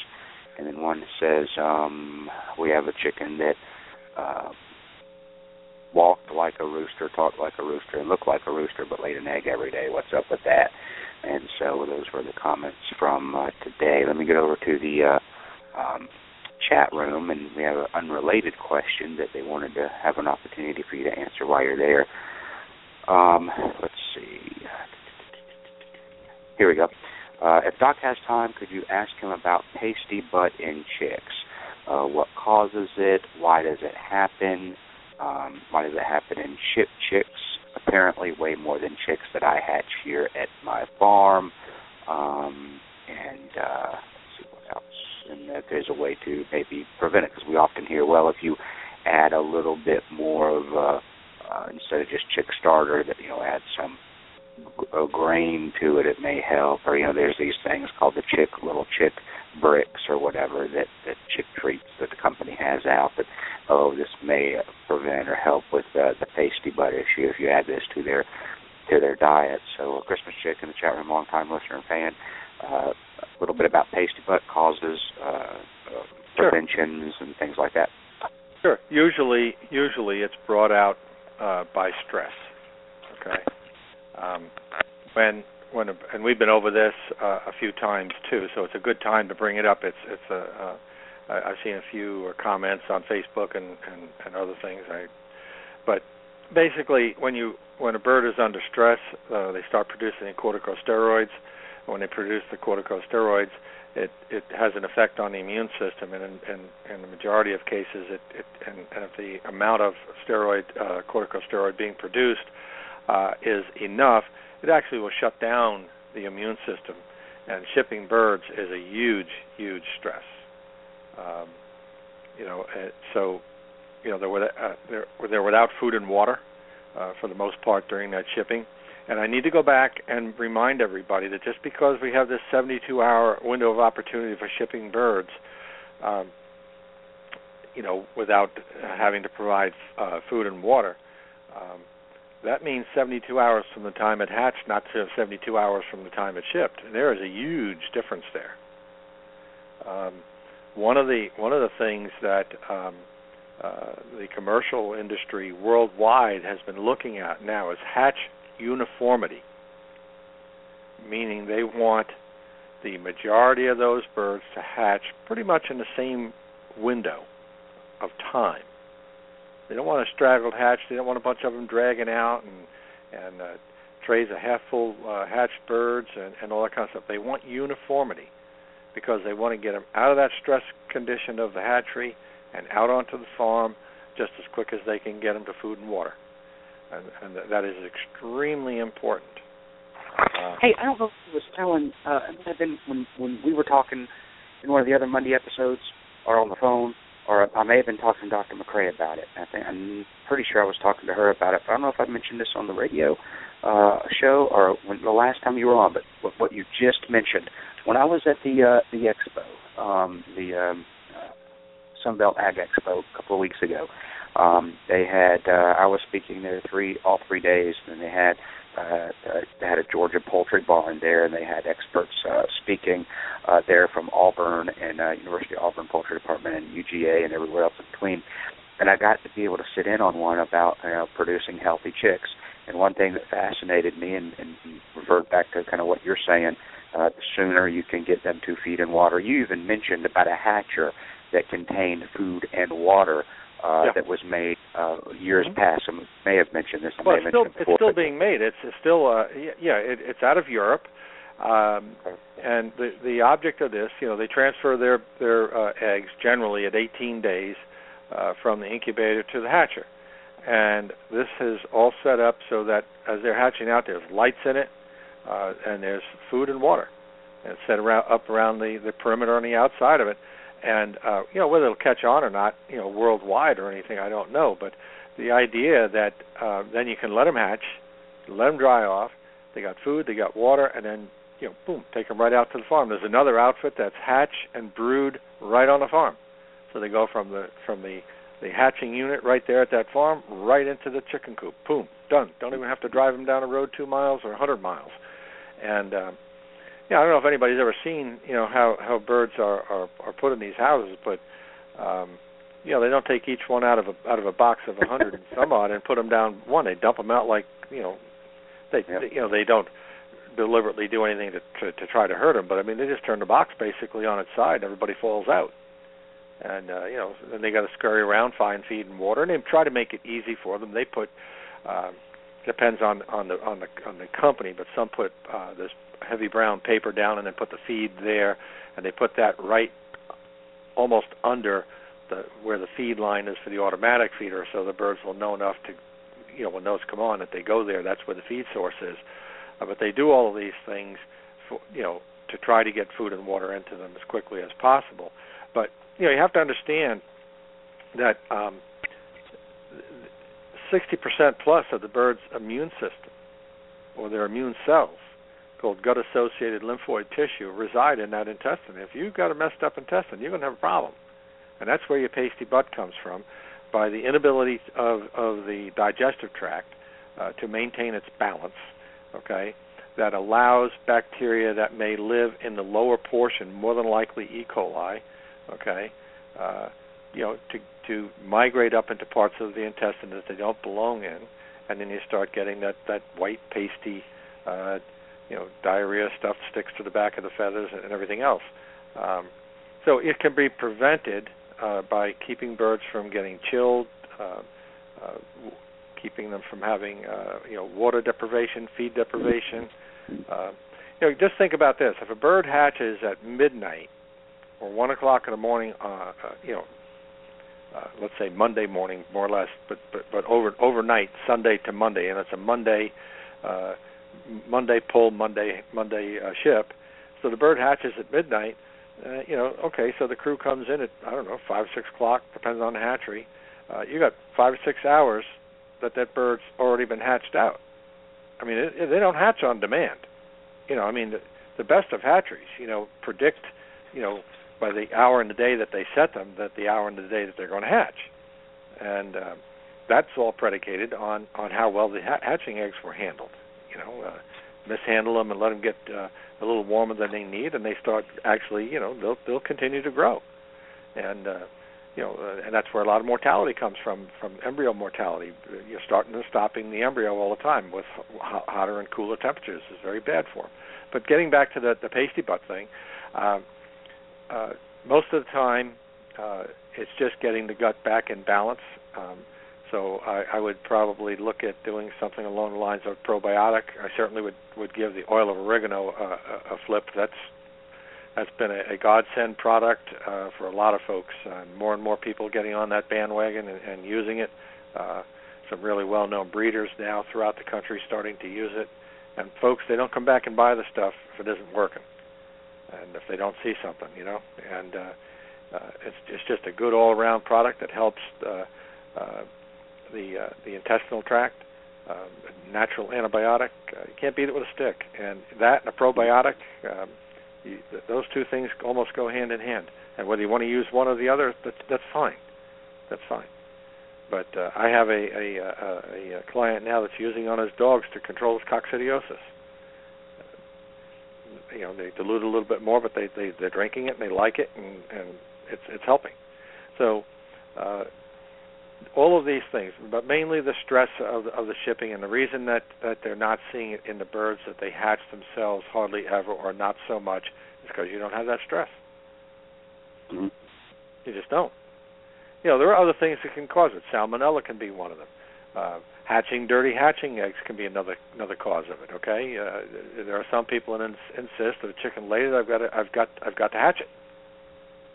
and then one says um, we have a chicken that uh, walked like a rooster, talked like a rooster, and looked like a rooster, but laid an egg every day. What's up with that? And so those were the comments from uh, today. Let me get over to the uh, um, chat room, and we have an unrelated question that they wanted to have an opportunity for you to answer while you're there. Um, let's see. Here we go. Uh, if Doc has time, could you ask him about pasty butt in chicks? Uh, what causes it? Why does it happen? Um, why does it happen in chip chicks? Apparently, way more than chicks that I hatch here at my farm. Um, and uh, see what else. And that there's a way to maybe prevent it because we often hear, well, if you add a little bit more of uh, uh, instead of just chick starter, that you know, add some a grain to it, it may help. Or you know, there's these things called the chick little chick bricks or whatever that that chick treats that the company has out. That oh, this may prevent or help with uh, the pasty butt issue if you add this to their to their diet. So, a Christmas chick in the chat room, long time listener and fan. Uh, a little bit about pasty butt causes, uh, uh, preventions, and things like that. Sure. Usually, usually it's brought out uh, by stress. Okay. Um, when when and we've been over this uh, a few times too, so it's a good time to bring it up. It's it's a uh, I've seen a few uh, comments on Facebook and, and and other things. I but basically when you when a bird is under stress, uh, they start producing corticosteroids. When they produce the corticosteroids, it it has an effect on the immune system, and in, in, in the majority of cases, it, it and, and if the amount of steroid uh, corticosteroid being produced uh, is enough, it actually will shut down the immune system. And shipping birds is a huge, huge stress. Um, you know, so you know they're, with, uh, they're they're without food and water uh, for the most part during that shipping. And I need to go back and remind everybody that just because we have this 72-hour window of opportunity for shipping birds, um, you know, without having to provide uh, food and water, um, that means 72 hours from the time it hatched, not 72 hours from the time it shipped. And there is a huge difference there. Um, one of the one of the things that um, uh, the commercial industry worldwide has been looking at now is hatch uniformity, meaning they want the majority of those birds to hatch pretty much in the same window of time. They don't want a straggled hatch. They don't want a bunch of them dragging out and and uh, trays of half full uh, hatched birds and, and all that kind of stuff. They want uniformity because they want to get them out of that stress condition of the hatchery and out onto the farm just as quick as they can get them to food and water. And, and that is extremely important. Uh, hey, I don't know if he was telling. Uh, it might have been when when we were talking in one of the other Monday episodes or on the phone or I may have been talking to Dr. McCrea about it. I think I'm pretty sure I was talking to her about it. But I don't know if I mentioned this on the radio uh, show or when the last time you were on. But what, what you just mentioned, when I was at the uh, the expo, um, the um, uh, Sunbelt Ag Expo a couple of weeks ago, Um, they had uh, I was speaking there three all three days, and they had uh, uh, had a Georgia poultry barn there, and they had experts uh, speaking uh, there from Auburn and uh, University of Auburn Poultry Department and UGA and everywhere else in between. And I got to be able to sit in on one about you know, producing healthy chicks. And one thing that fascinated me, and, and revert back to kind of what you're saying, uh, the sooner you can get them to feed and water. You even mentioned about a hatcher that contained food and water uh, Yeah. that was made uh, years Mhm. past. Some may have mentioned this. I Well, it's still it it's still being made. It's, it's still uh yeah it, it's out of Europe, um, and the the object of this, you know, they transfer their their uh, eggs generally at 18 days uh, from the incubator to the hatcher, and this is all set up so that as they're hatching out, there's lights in it, uh, and there's food and water, and it's set around up around the the perimeter on the outside of it, and uh, you know whether it'll catch on or not, you know, worldwide or anything, I don't know, but the idea that uh, then you can let them hatch, let them dry off. They got food, they got water, and then you know, boom, take them right out to the farm. There's another outfit that's hatch and brood right on the farm. So they go from the from the the hatching unit right there at that farm right into the chicken coop. Boom, done. Don't even have to drive them down a road two miles or a hundred miles. And um, yeah, I don't know if anybody's ever seen you know how how birds are are, are put in these houses, but um, you know they don't take each one out of a out of a box of a hundred and some odd and put them down one. They dump them out like you know they, they you know they don't deliberately do anything to, to to try to hurt them, but I mean they just turn the box basically on its side and everybody falls out. And uh, you know then they got to scurry around, find feed and water, and they try to make it easy for them. They put uh, depends on on the on the on the company, but some put uh, this heavy brown paper down and then put the feed there, and they put that right almost under the where the feed line is for the automatic feeder, so the birds will know enough to, you know, when those come on, that they go there. That's where the feed source is. Uh, but they do all of these things, for, you know, to try to get food and water into them as quickly as possible. But you know, you have to understand that um, 60% plus of the bird's immune system, or their immune cells, called gut-associated lymphoid tissue, reside in that intestine. If you've got a messed up intestine, you're going to have a problem, and that's where your pasty butt comes from, by the inability of of the digestive tract uh, to maintain its balance. Okay, that allows bacteria that may live in the lower portion, more than likely E. coli. Okay, uh, you know, to to migrate up into parts of the intestine that they don't belong in, and then you start getting that that white pasty, uh, you know, diarrhea stuff sticks to the back of the feathers and everything else. Um, so it can be prevented uh, by keeping birds from getting chilled, uh, uh, keeping them from having uh, you know water deprivation, feed deprivation. Uh, you know, just think about this: if a bird hatches at midnight or one o'clock in the morning, uh, uh, you know, uh, let's say Monday morning, more or less, but but but over overnight, Sunday to Monday, and it's a Monday, uh, Monday pull, Monday Monday uh, ship. So the bird hatches at midnight. Uh, you know, okay, so the crew comes in at I don't know five six o'clock, depends on the hatchery. Uh, you got five or six hours that that bird's already been hatched out. I mean, it, it, they don't hatch on demand. You know, I mean, the, the best of hatcheries, you know, predict, you know, by the hour in the day that they set them, that the hour in the day that they're going to hatch, and uh, that's all predicated on on how well the ha- hatching eggs were handled. You know, uh, mishandle them and let them get uh, a little warmer than they need, and they start actually, you know, they'll they'll continue to grow, and uh, you know, uh, and that's where a lot of mortality comes from from embryo mortality. You're starting to stopping the embryo all the time with ho- hotter and cooler temperatures is very bad for them. But getting back to the the pasty butt thing, uh, uh, most of the time uh, it's just getting the gut back in balance. Um, so I, I would probably look at doing something along the lines of probiotic. I certainly would would give the oil of oregano a, a flip. That's that's been a, a godsend product uh, for a lot of folks. Uh, more and more people getting on that bandwagon and, and using it. Uh, some really well-known breeders now throughout the country starting to use it. And folks, they don't come back and buy the stuff if it isn't working, and if they don't see something, you know. And uh, uh, it's it's just a good all-around product that helps uh, uh, the uh, the intestinal tract. Uh, natural antibiotic. Uh, you can't beat it with a stick. And that and a probiotic. Um, you, th- those two things almost go hand in hand. And whether you want to use one or the other, that's, that's fine. That's fine. But uh, I have a a, a a client now that's using on his dogs to control his coccidiosis. You know, they dilute a little bit more, but they they they're drinking it and they like it, and and it's it's helping. So. Uh, all of these things, but mainly the stress of of the shipping, and the reason that that they're not seeing it in the birds that they hatch themselves hardly ever or not so much is because you don't have that stress. Mm-hmm. You just don't. You know, there are other things that can cause it. Salmonella can be one of them. Uh, hatching dirty hatching eggs can be another another cause of it. Okay, uh, there are some people that ins- insist that a chicken laid it, I've got to, I've got I've got to hatch it.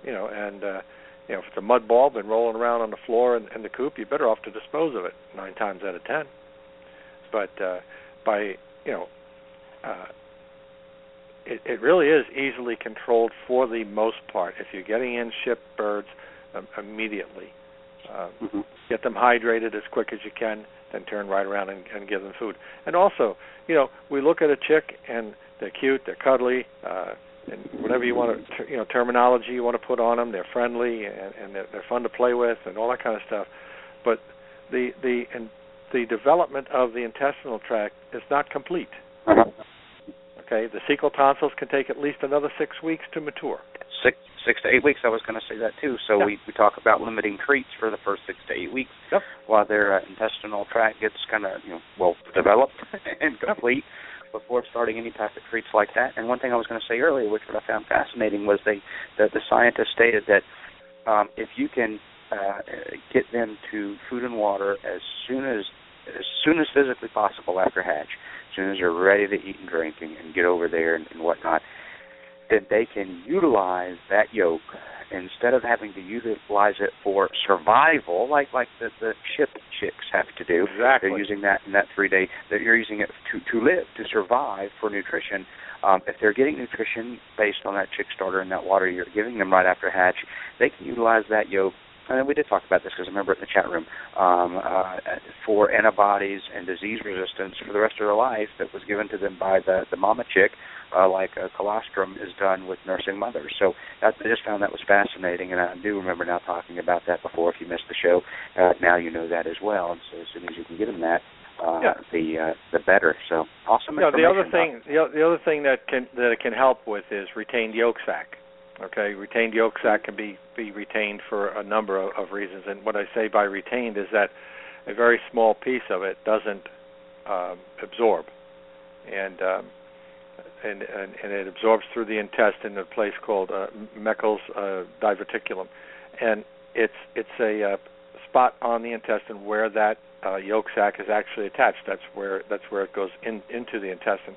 You know, and uh, you know if it's a mud ball been rolling around on the floor in, in the coop, you're better off to dispose of it nine times out of ten. But uh, by you know, uh, it, it really is easily controlled for the most part. If you're getting in shipped birds um, immediately, uh, mm-hmm. get them hydrated as quick as you can, then turn right around and, and give them food. And also, you know, we look at a chick and they're cute, they're cuddly, uh, and whatever you want to, you know, terminology you want to put on them, they're friendly and, and they're, they're fun to play with and all that kind of stuff. But the the and the development of the intestinal tract is not complete. Okay, the cecal tonsils can take at least another six weeks to mature. Six six to eight weeks. I was going to say that too. So Yeah. we we talk about limiting treats for the first six to eight weeks Yep. while their uh, intestinal tract gets kind of you know well developed and complete before starting any type of treats like that. And one thing I was going to say earlier, which what I found fascinating, was they the the scientists stated that um, if you can uh, get them to food and water as soon as as soon as physically possible after hatch, as soon as they're ready to eat and drink and, and get over there and, and whatnot, then they can utilize that yolk instead of having to utilize it for survival, like like the the ship chicks have to do. Exactly. They're using that in that three day. That you're using it to to live, to survive for nutrition. Um, if they're getting nutrition based on that chick starter and that water you're giving them right after hatch, they can utilize that yolk. And we did talk about this because I remember in the chat room um, uh, for antibodies and disease resistance for the rest of their life that was given to them by the the mama chick, uh, like uh, colostrum is done with nursing mothers. So I I just found that was fascinating, and I do remember now talking about that before. If you missed the show, uh, now you know that as well. And so as soon as you can get them that, uh, Yeah. the uh, the better. So awesome. No, the other thing, the, the other thing that can that it can help with is retained yolk sac. Okay, retained yolk sac can be be retained for a number of, of reasons, and what I say by retained is that a very small piece of it doesn't um, absorb, and um, and, and and it absorbs through the intestine in a place called uh, Meckel's uh, diverticulum, and it's it's a uh, spot on the intestine where that uh, yolk sac is actually attached. That's where that's where it goes in into the intestine.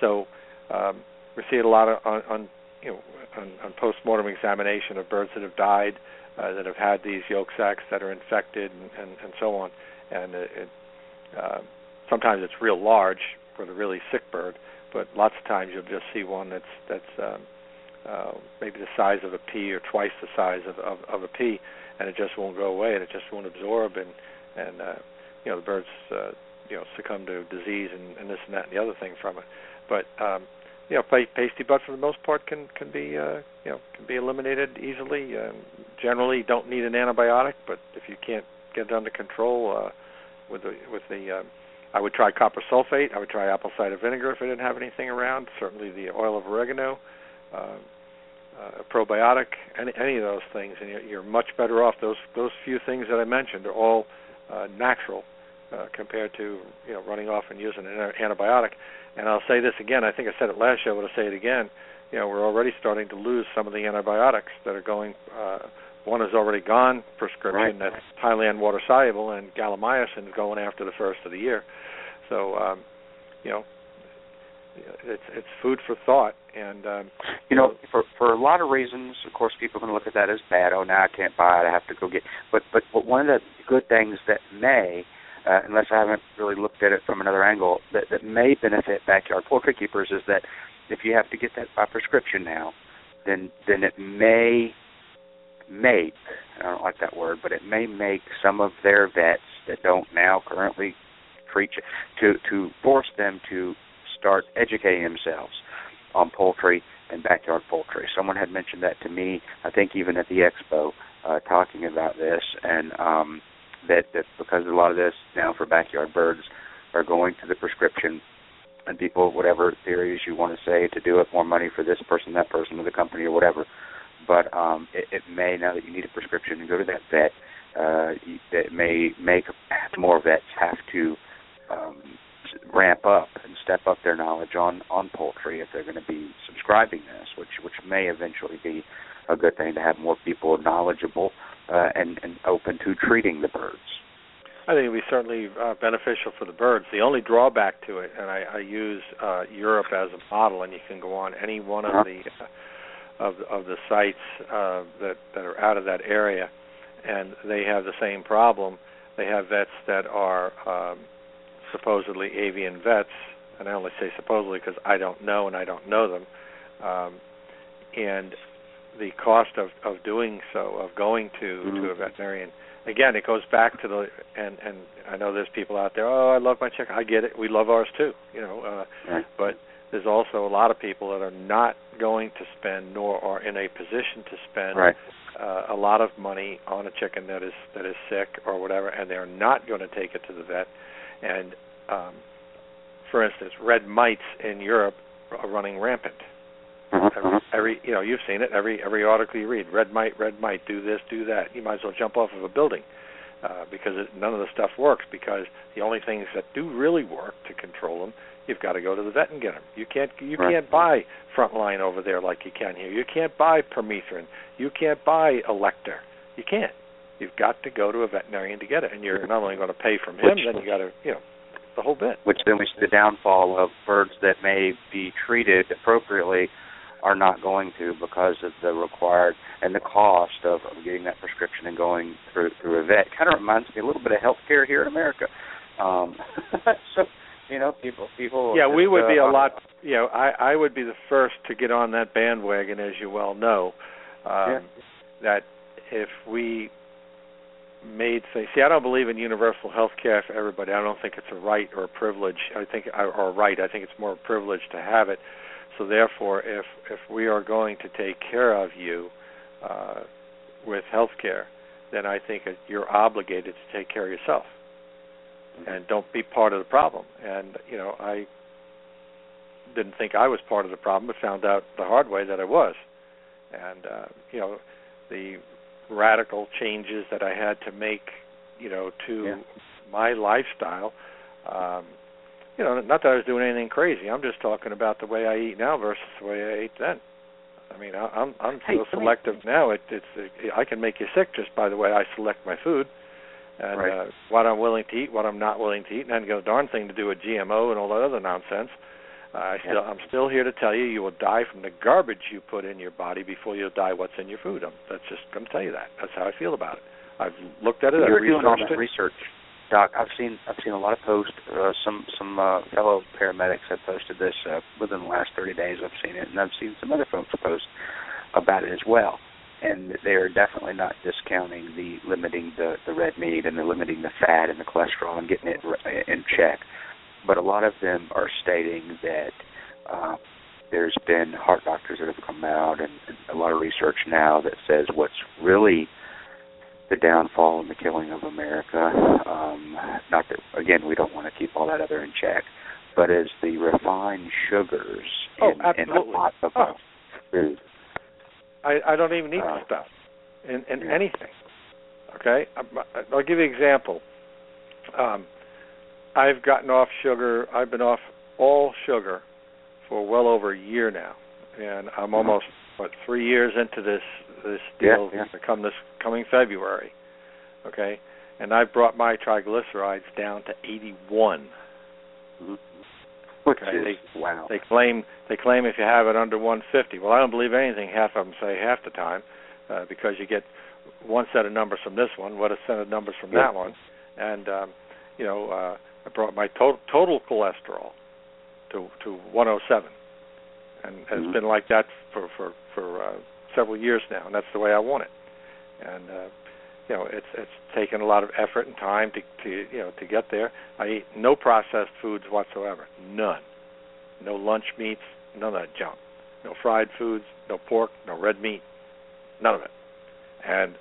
So um, we see it a lot on, on you know on, on post-mortem examination of birds that have died uh, that have had these yolk sacs that are infected and, and, and so on. And it, it uh, sometimes it's real large for the really sick bird, but lots of times you'll just see one that's that's um, uh, maybe the size of a pea or twice the size of, of, of a pea, and it just won't go away and it just won't absorb and and uh, you know the birds uh, you know succumb to disease and, and this and that and the other thing from it. But um, you know, pasty butt for the most part can can be uh, you know can be eliminated easily. Um, generally, don't need an antibiotic, but if you can't get it under control uh, with the with the um, I would try copper sulfate. I would try apple cider vinegar if I didn't have anything around. Certainly, the oil of oregano, uh, uh, a probiotic, any any of those things, and you're, you're much better off. Those those few things that I mentioned are all uh, natural uh, compared to you know running off and using an antibiotic. And I'll say this again. I think I said it last show, but I'll say it again. You know, we're already starting to lose some of the antibiotics that are going. Uh, one is already gone prescription. That's Tylan water soluble, and gallimycin is going after the first of the year. So, um, you know, it's it's food for thought. And um, you know, for for a lot of reasons, of course, people can look at that as bad. Oh, now I can't buy it. I have to go get. But but but one of the good things that may, uh, unless I haven't really looked at it from another angle, that that may benefit backyard poultry keepers is that if you have to get that by prescription now, then then it may make I don't like that word, but it may make some of their vets that don't now currently treat to to force them to start educating themselves on poultry and backyard poultry. Someone had mentioned that to me, I think even at the expo, uh, talking about this, and um, that that because a lot of this now for backyard birds are going to the prescription and people whatever theories you want to say to do it more money for this person that person or the company or whatever. But um it, it may now that you need a prescription and go to that vet uh it may make more vets have to um ramp up and step up their knowledge on on poultry if they're going to be subscribing this which which may eventually be a good thing to have more people knowledgeable uh, and and open to treating the birds I think it'd be certainly uh, beneficial for the birds. The only drawback to it, and I, I use uh, Europe as a model, and you can go on any one of Uh-huh. the uh, of of the sites uh, that that are out of that area, and they have the same problem. They have vets that are um, supposedly avian vets, and I only say supposedly because I don't know and I don't know them. Um, and the cost of of doing so, of going to to a veterinarian, again, it goes back to the and and I know there's people out there. Oh, I love my chicken. I get it. We love ours too. You know, uh, Right. but there's also a lot of people that are not going to spend, nor are in a position to spend Right. uh, a lot of money on a chicken that is that is sick or whatever, and they're not going to take it to the vet. And um, for instance, red mites in Europe are running rampant. Every, every you know you've seen it. Every every article you read red mite, red mite, do this do that. You might as well jump off of a building uh, because it, none of the stuff works because the only things that do really work to control them you've got to go to the vet and get them you can't you Right. can't buy frontline over there like you can here. You can't buy permethrin. You can't buy elector. You can't. You've got to go to a veterinarian to get it and you're not only going to pay from him Which- then you got to you know the whole bit. Which then we see the downfall of birds that may be treated appropriately are not going to because of the required and the cost of, of getting that prescription and going through through a vet. Kind of reminds me a little bit of healthcare here in America. Um, so you know, people people. Yeah, we just, would be uh, a lot. You know, I I would be the first to get on that bandwagon, as you well know. Um, Yeah. That if we made things. See, I don't believe in universal health care for everybody. I don't think it's a right or a privilege. I think or a right. I think it's more a privilege to have it. So therefore, if if we are going to take care of you uh, with health care, then I think you're obligated to take care of yourself and don't be part of the problem. And you know, I didn't think I was part of the problem, but found out the hard way that I was. And uh, you know, the radical changes that I had to make, you know, to Yeah. my lifestyle. Um, you know, not that I was doing anything crazy. I'm just talking about the way I eat now versus the way I ate then. I mean, I, I'm I'm so selective now. It, it's it, I can make you sick just by the way I select my food, and Right. uh, what I'm willing to eat, what I'm not willing to eat, and then go darn thing to do with GMO and all that other nonsense. Uh, I still I'm still here to tell you you will die from the garbage you put in your body before you'll die what's in your food. I'm, that's just going to tell you that. That's how I feel about it. I've looked at it. You're I've doing all that it. research, Doc. I've seen I've seen a lot of posts. Uh, some some uh, fellow paramedics have posted this uh, within the last 30 days. I've seen it, and I've seen some other folks post about it as well. And they are definitely not discounting the limiting the the red meat and the limiting the fat and the cholesterol and getting it in check. But a lot of them are stating that uh, there's been heart doctors that have come out and, and a lot of research now that says what's really the downfall and the killing of America. Um, not that again we don't want to keep all that other in check, but as the refined sugars Oh, in, in a absolutely. lot of Oh. food. I, I don't even eat Uh, the stuff in, in yeah. anything. Okay, I'll give you an example. Um, I've gotten off sugar. I've been off all sugar for well over a year now, and I'm almost what three years into this this deal yeah. to come this coming February. Okay, and I've brought my triglycerides down to 81. Mhm. Which Okay, is wow. They claim they claim if you have it under 150. Well, I don't believe anything half of them say half the time, uh, because you get one set of numbers from this one, what a set of numbers from Yeah. that one, and um, you know uh, I brought my total total cholesterol to to 107, and it's Mhm. been like that for for for uh, several years now, and that's the way I want it. And uh, you know it's it's taken a lot of effort and time to to you know to get there. I eat no processed foods whatsoever, none. No lunch meats, none of that junk. No fried foods, no pork, no red meat, none of it. And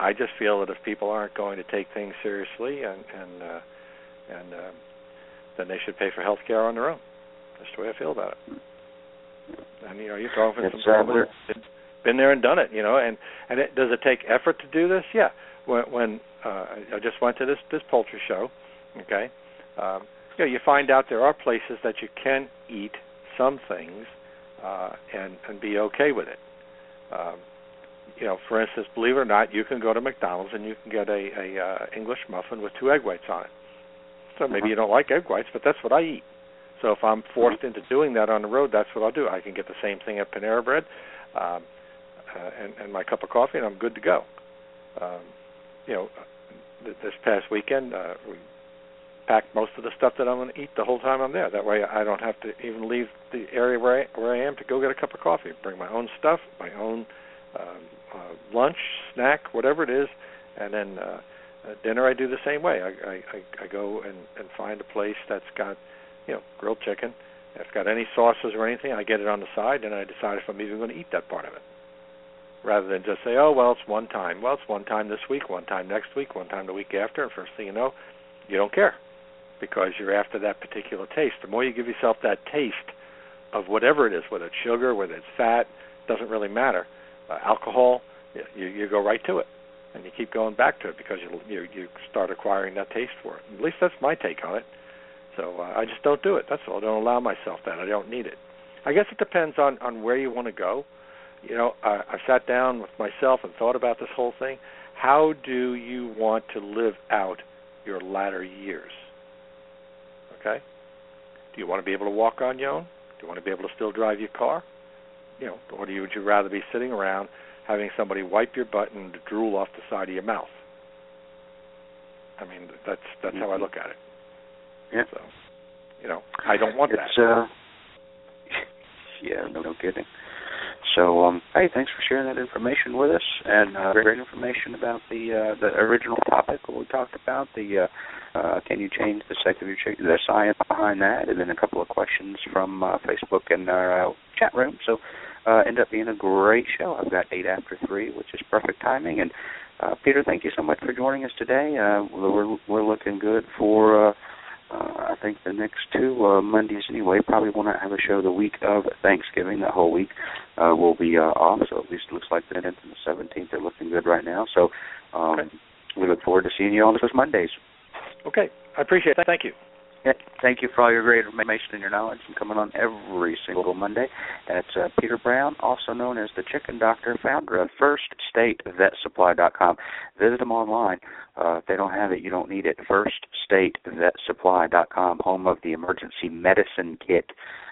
I just feel that if people aren't going to take things seriously and and uh, and uh, then they should pay for health care on their own. That's the way I feel about it. And you know, you're talking from somebody uh, been there and done it. You know, and and it, does it take effort to do this? Yeah. When when uh, I just went to this this poultry show, okay, um, you know, you find out there are places that you can eat some things uh, and and be okay with it. Um, you know, for instance, believe it or not, you can go to McDonald's and you can get a, a uh, English muffin with two egg whites on it. So maybe you don't like egg whites, but that's what I eat. So if I'm forced into doing that on the road, that's what I'll do. I can get the same thing at Panera Bread, um, uh, and, and my cup of coffee, and I'm good to go. Um, you know, th- this past weekend, uh, we packed most of the stuff that I'm going to eat the whole time I'm there. That way, I don't have to even leave the area where I, where I am to go get a cup of coffee. Bring my own stuff, my own um, uh, lunch, snack, whatever it is, and then uh, uh, dinner I do the same way. I, I, I, go and, and find a place that's got, you know, grilled chicken. If it's got any sauces or anything, I get it on the side, and I decide if I'm even going to eat that part of it. Rather than just say, oh well, it's one time. Well, it's one time this week, one time next week, one time the week after, and first thing you know, you don't care because you're after that particular taste. The more you give yourself that taste of whatever it is, whether it's sugar, whether it's fat, doesn't really matter. Uh, alcohol, you, you go right to it, and you keep going back to it because you you you start acquiring that taste for it. At least that's my take on it. So uh, I just don't do it. That's all. I don't allow myself that. I don't need it. I guess it depends on on where you want to go. You know, I, I sat down with myself and thought about this whole thing. How do you want to live out your latter years? Okay. Do you want to be able to walk on your own? Do you want to be able to still drive your car? You know, or do you, would you rather be sitting around having somebody wipe your butt and drool off the side of your mouth? I mean, that's that's how I look at it. Yeah. So, you know, I don't want it's, that. Uh, yeah, no, no kidding. So, um, hey, thanks for sharing that information with us, and uh, great information about the uh, the original topic that we talked about. The uh, uh, can you change the sex of your chicken? The science behind that, and then a couple of questions from uh, Facebook and our uh, chat room. So, uh, end up being a great show. I've got eight after three, which is perfect timing. And uh, Peter, thank you so much for joining us today. Uh, we're we're looking good for. Uh, uh, I think the next two uh, Mondays anyway. Probably will not have a show the week of Thanksgiving. That whole week uh, will be uh, off, so at least it looks like the 10th and the 17th are looking good right now. So um, Okay. we look forward to seeing you on those Mondays. Okay, I appreciate that. Thank you. Thank you for all your great information and your knowledge and coming on every single Monday. That's uh, Peter Brown, also known as the Chicken Doctor, founder of FirstStateVetSupply.com. Visit them online. Uh, if they don't have it, you don't need it. FirstStateVetSupply.com, home of the emergency medicine kit.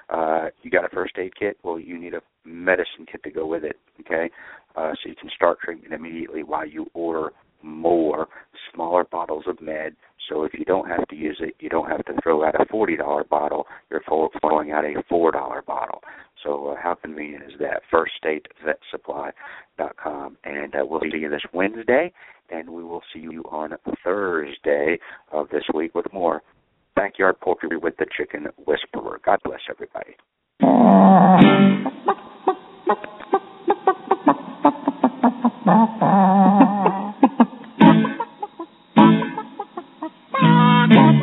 Uh, you got a first aid kit? Well, you need a medicine kit to go with it. Okay, uh, so you can start treatment immediately while you order more smaller bottles of med. So if you don't have to use it, you don't have to throw out a forty dollar bottle. You're throwing out a four dollar bottle. So uh, how convenient is that? FirstStateVetSupply.com, and uh, we'll see you this Wednesday, and we will see you on Thursday of this week with more backyard poultry with the Chicken Whisperer. God bless everybody. bum, bum.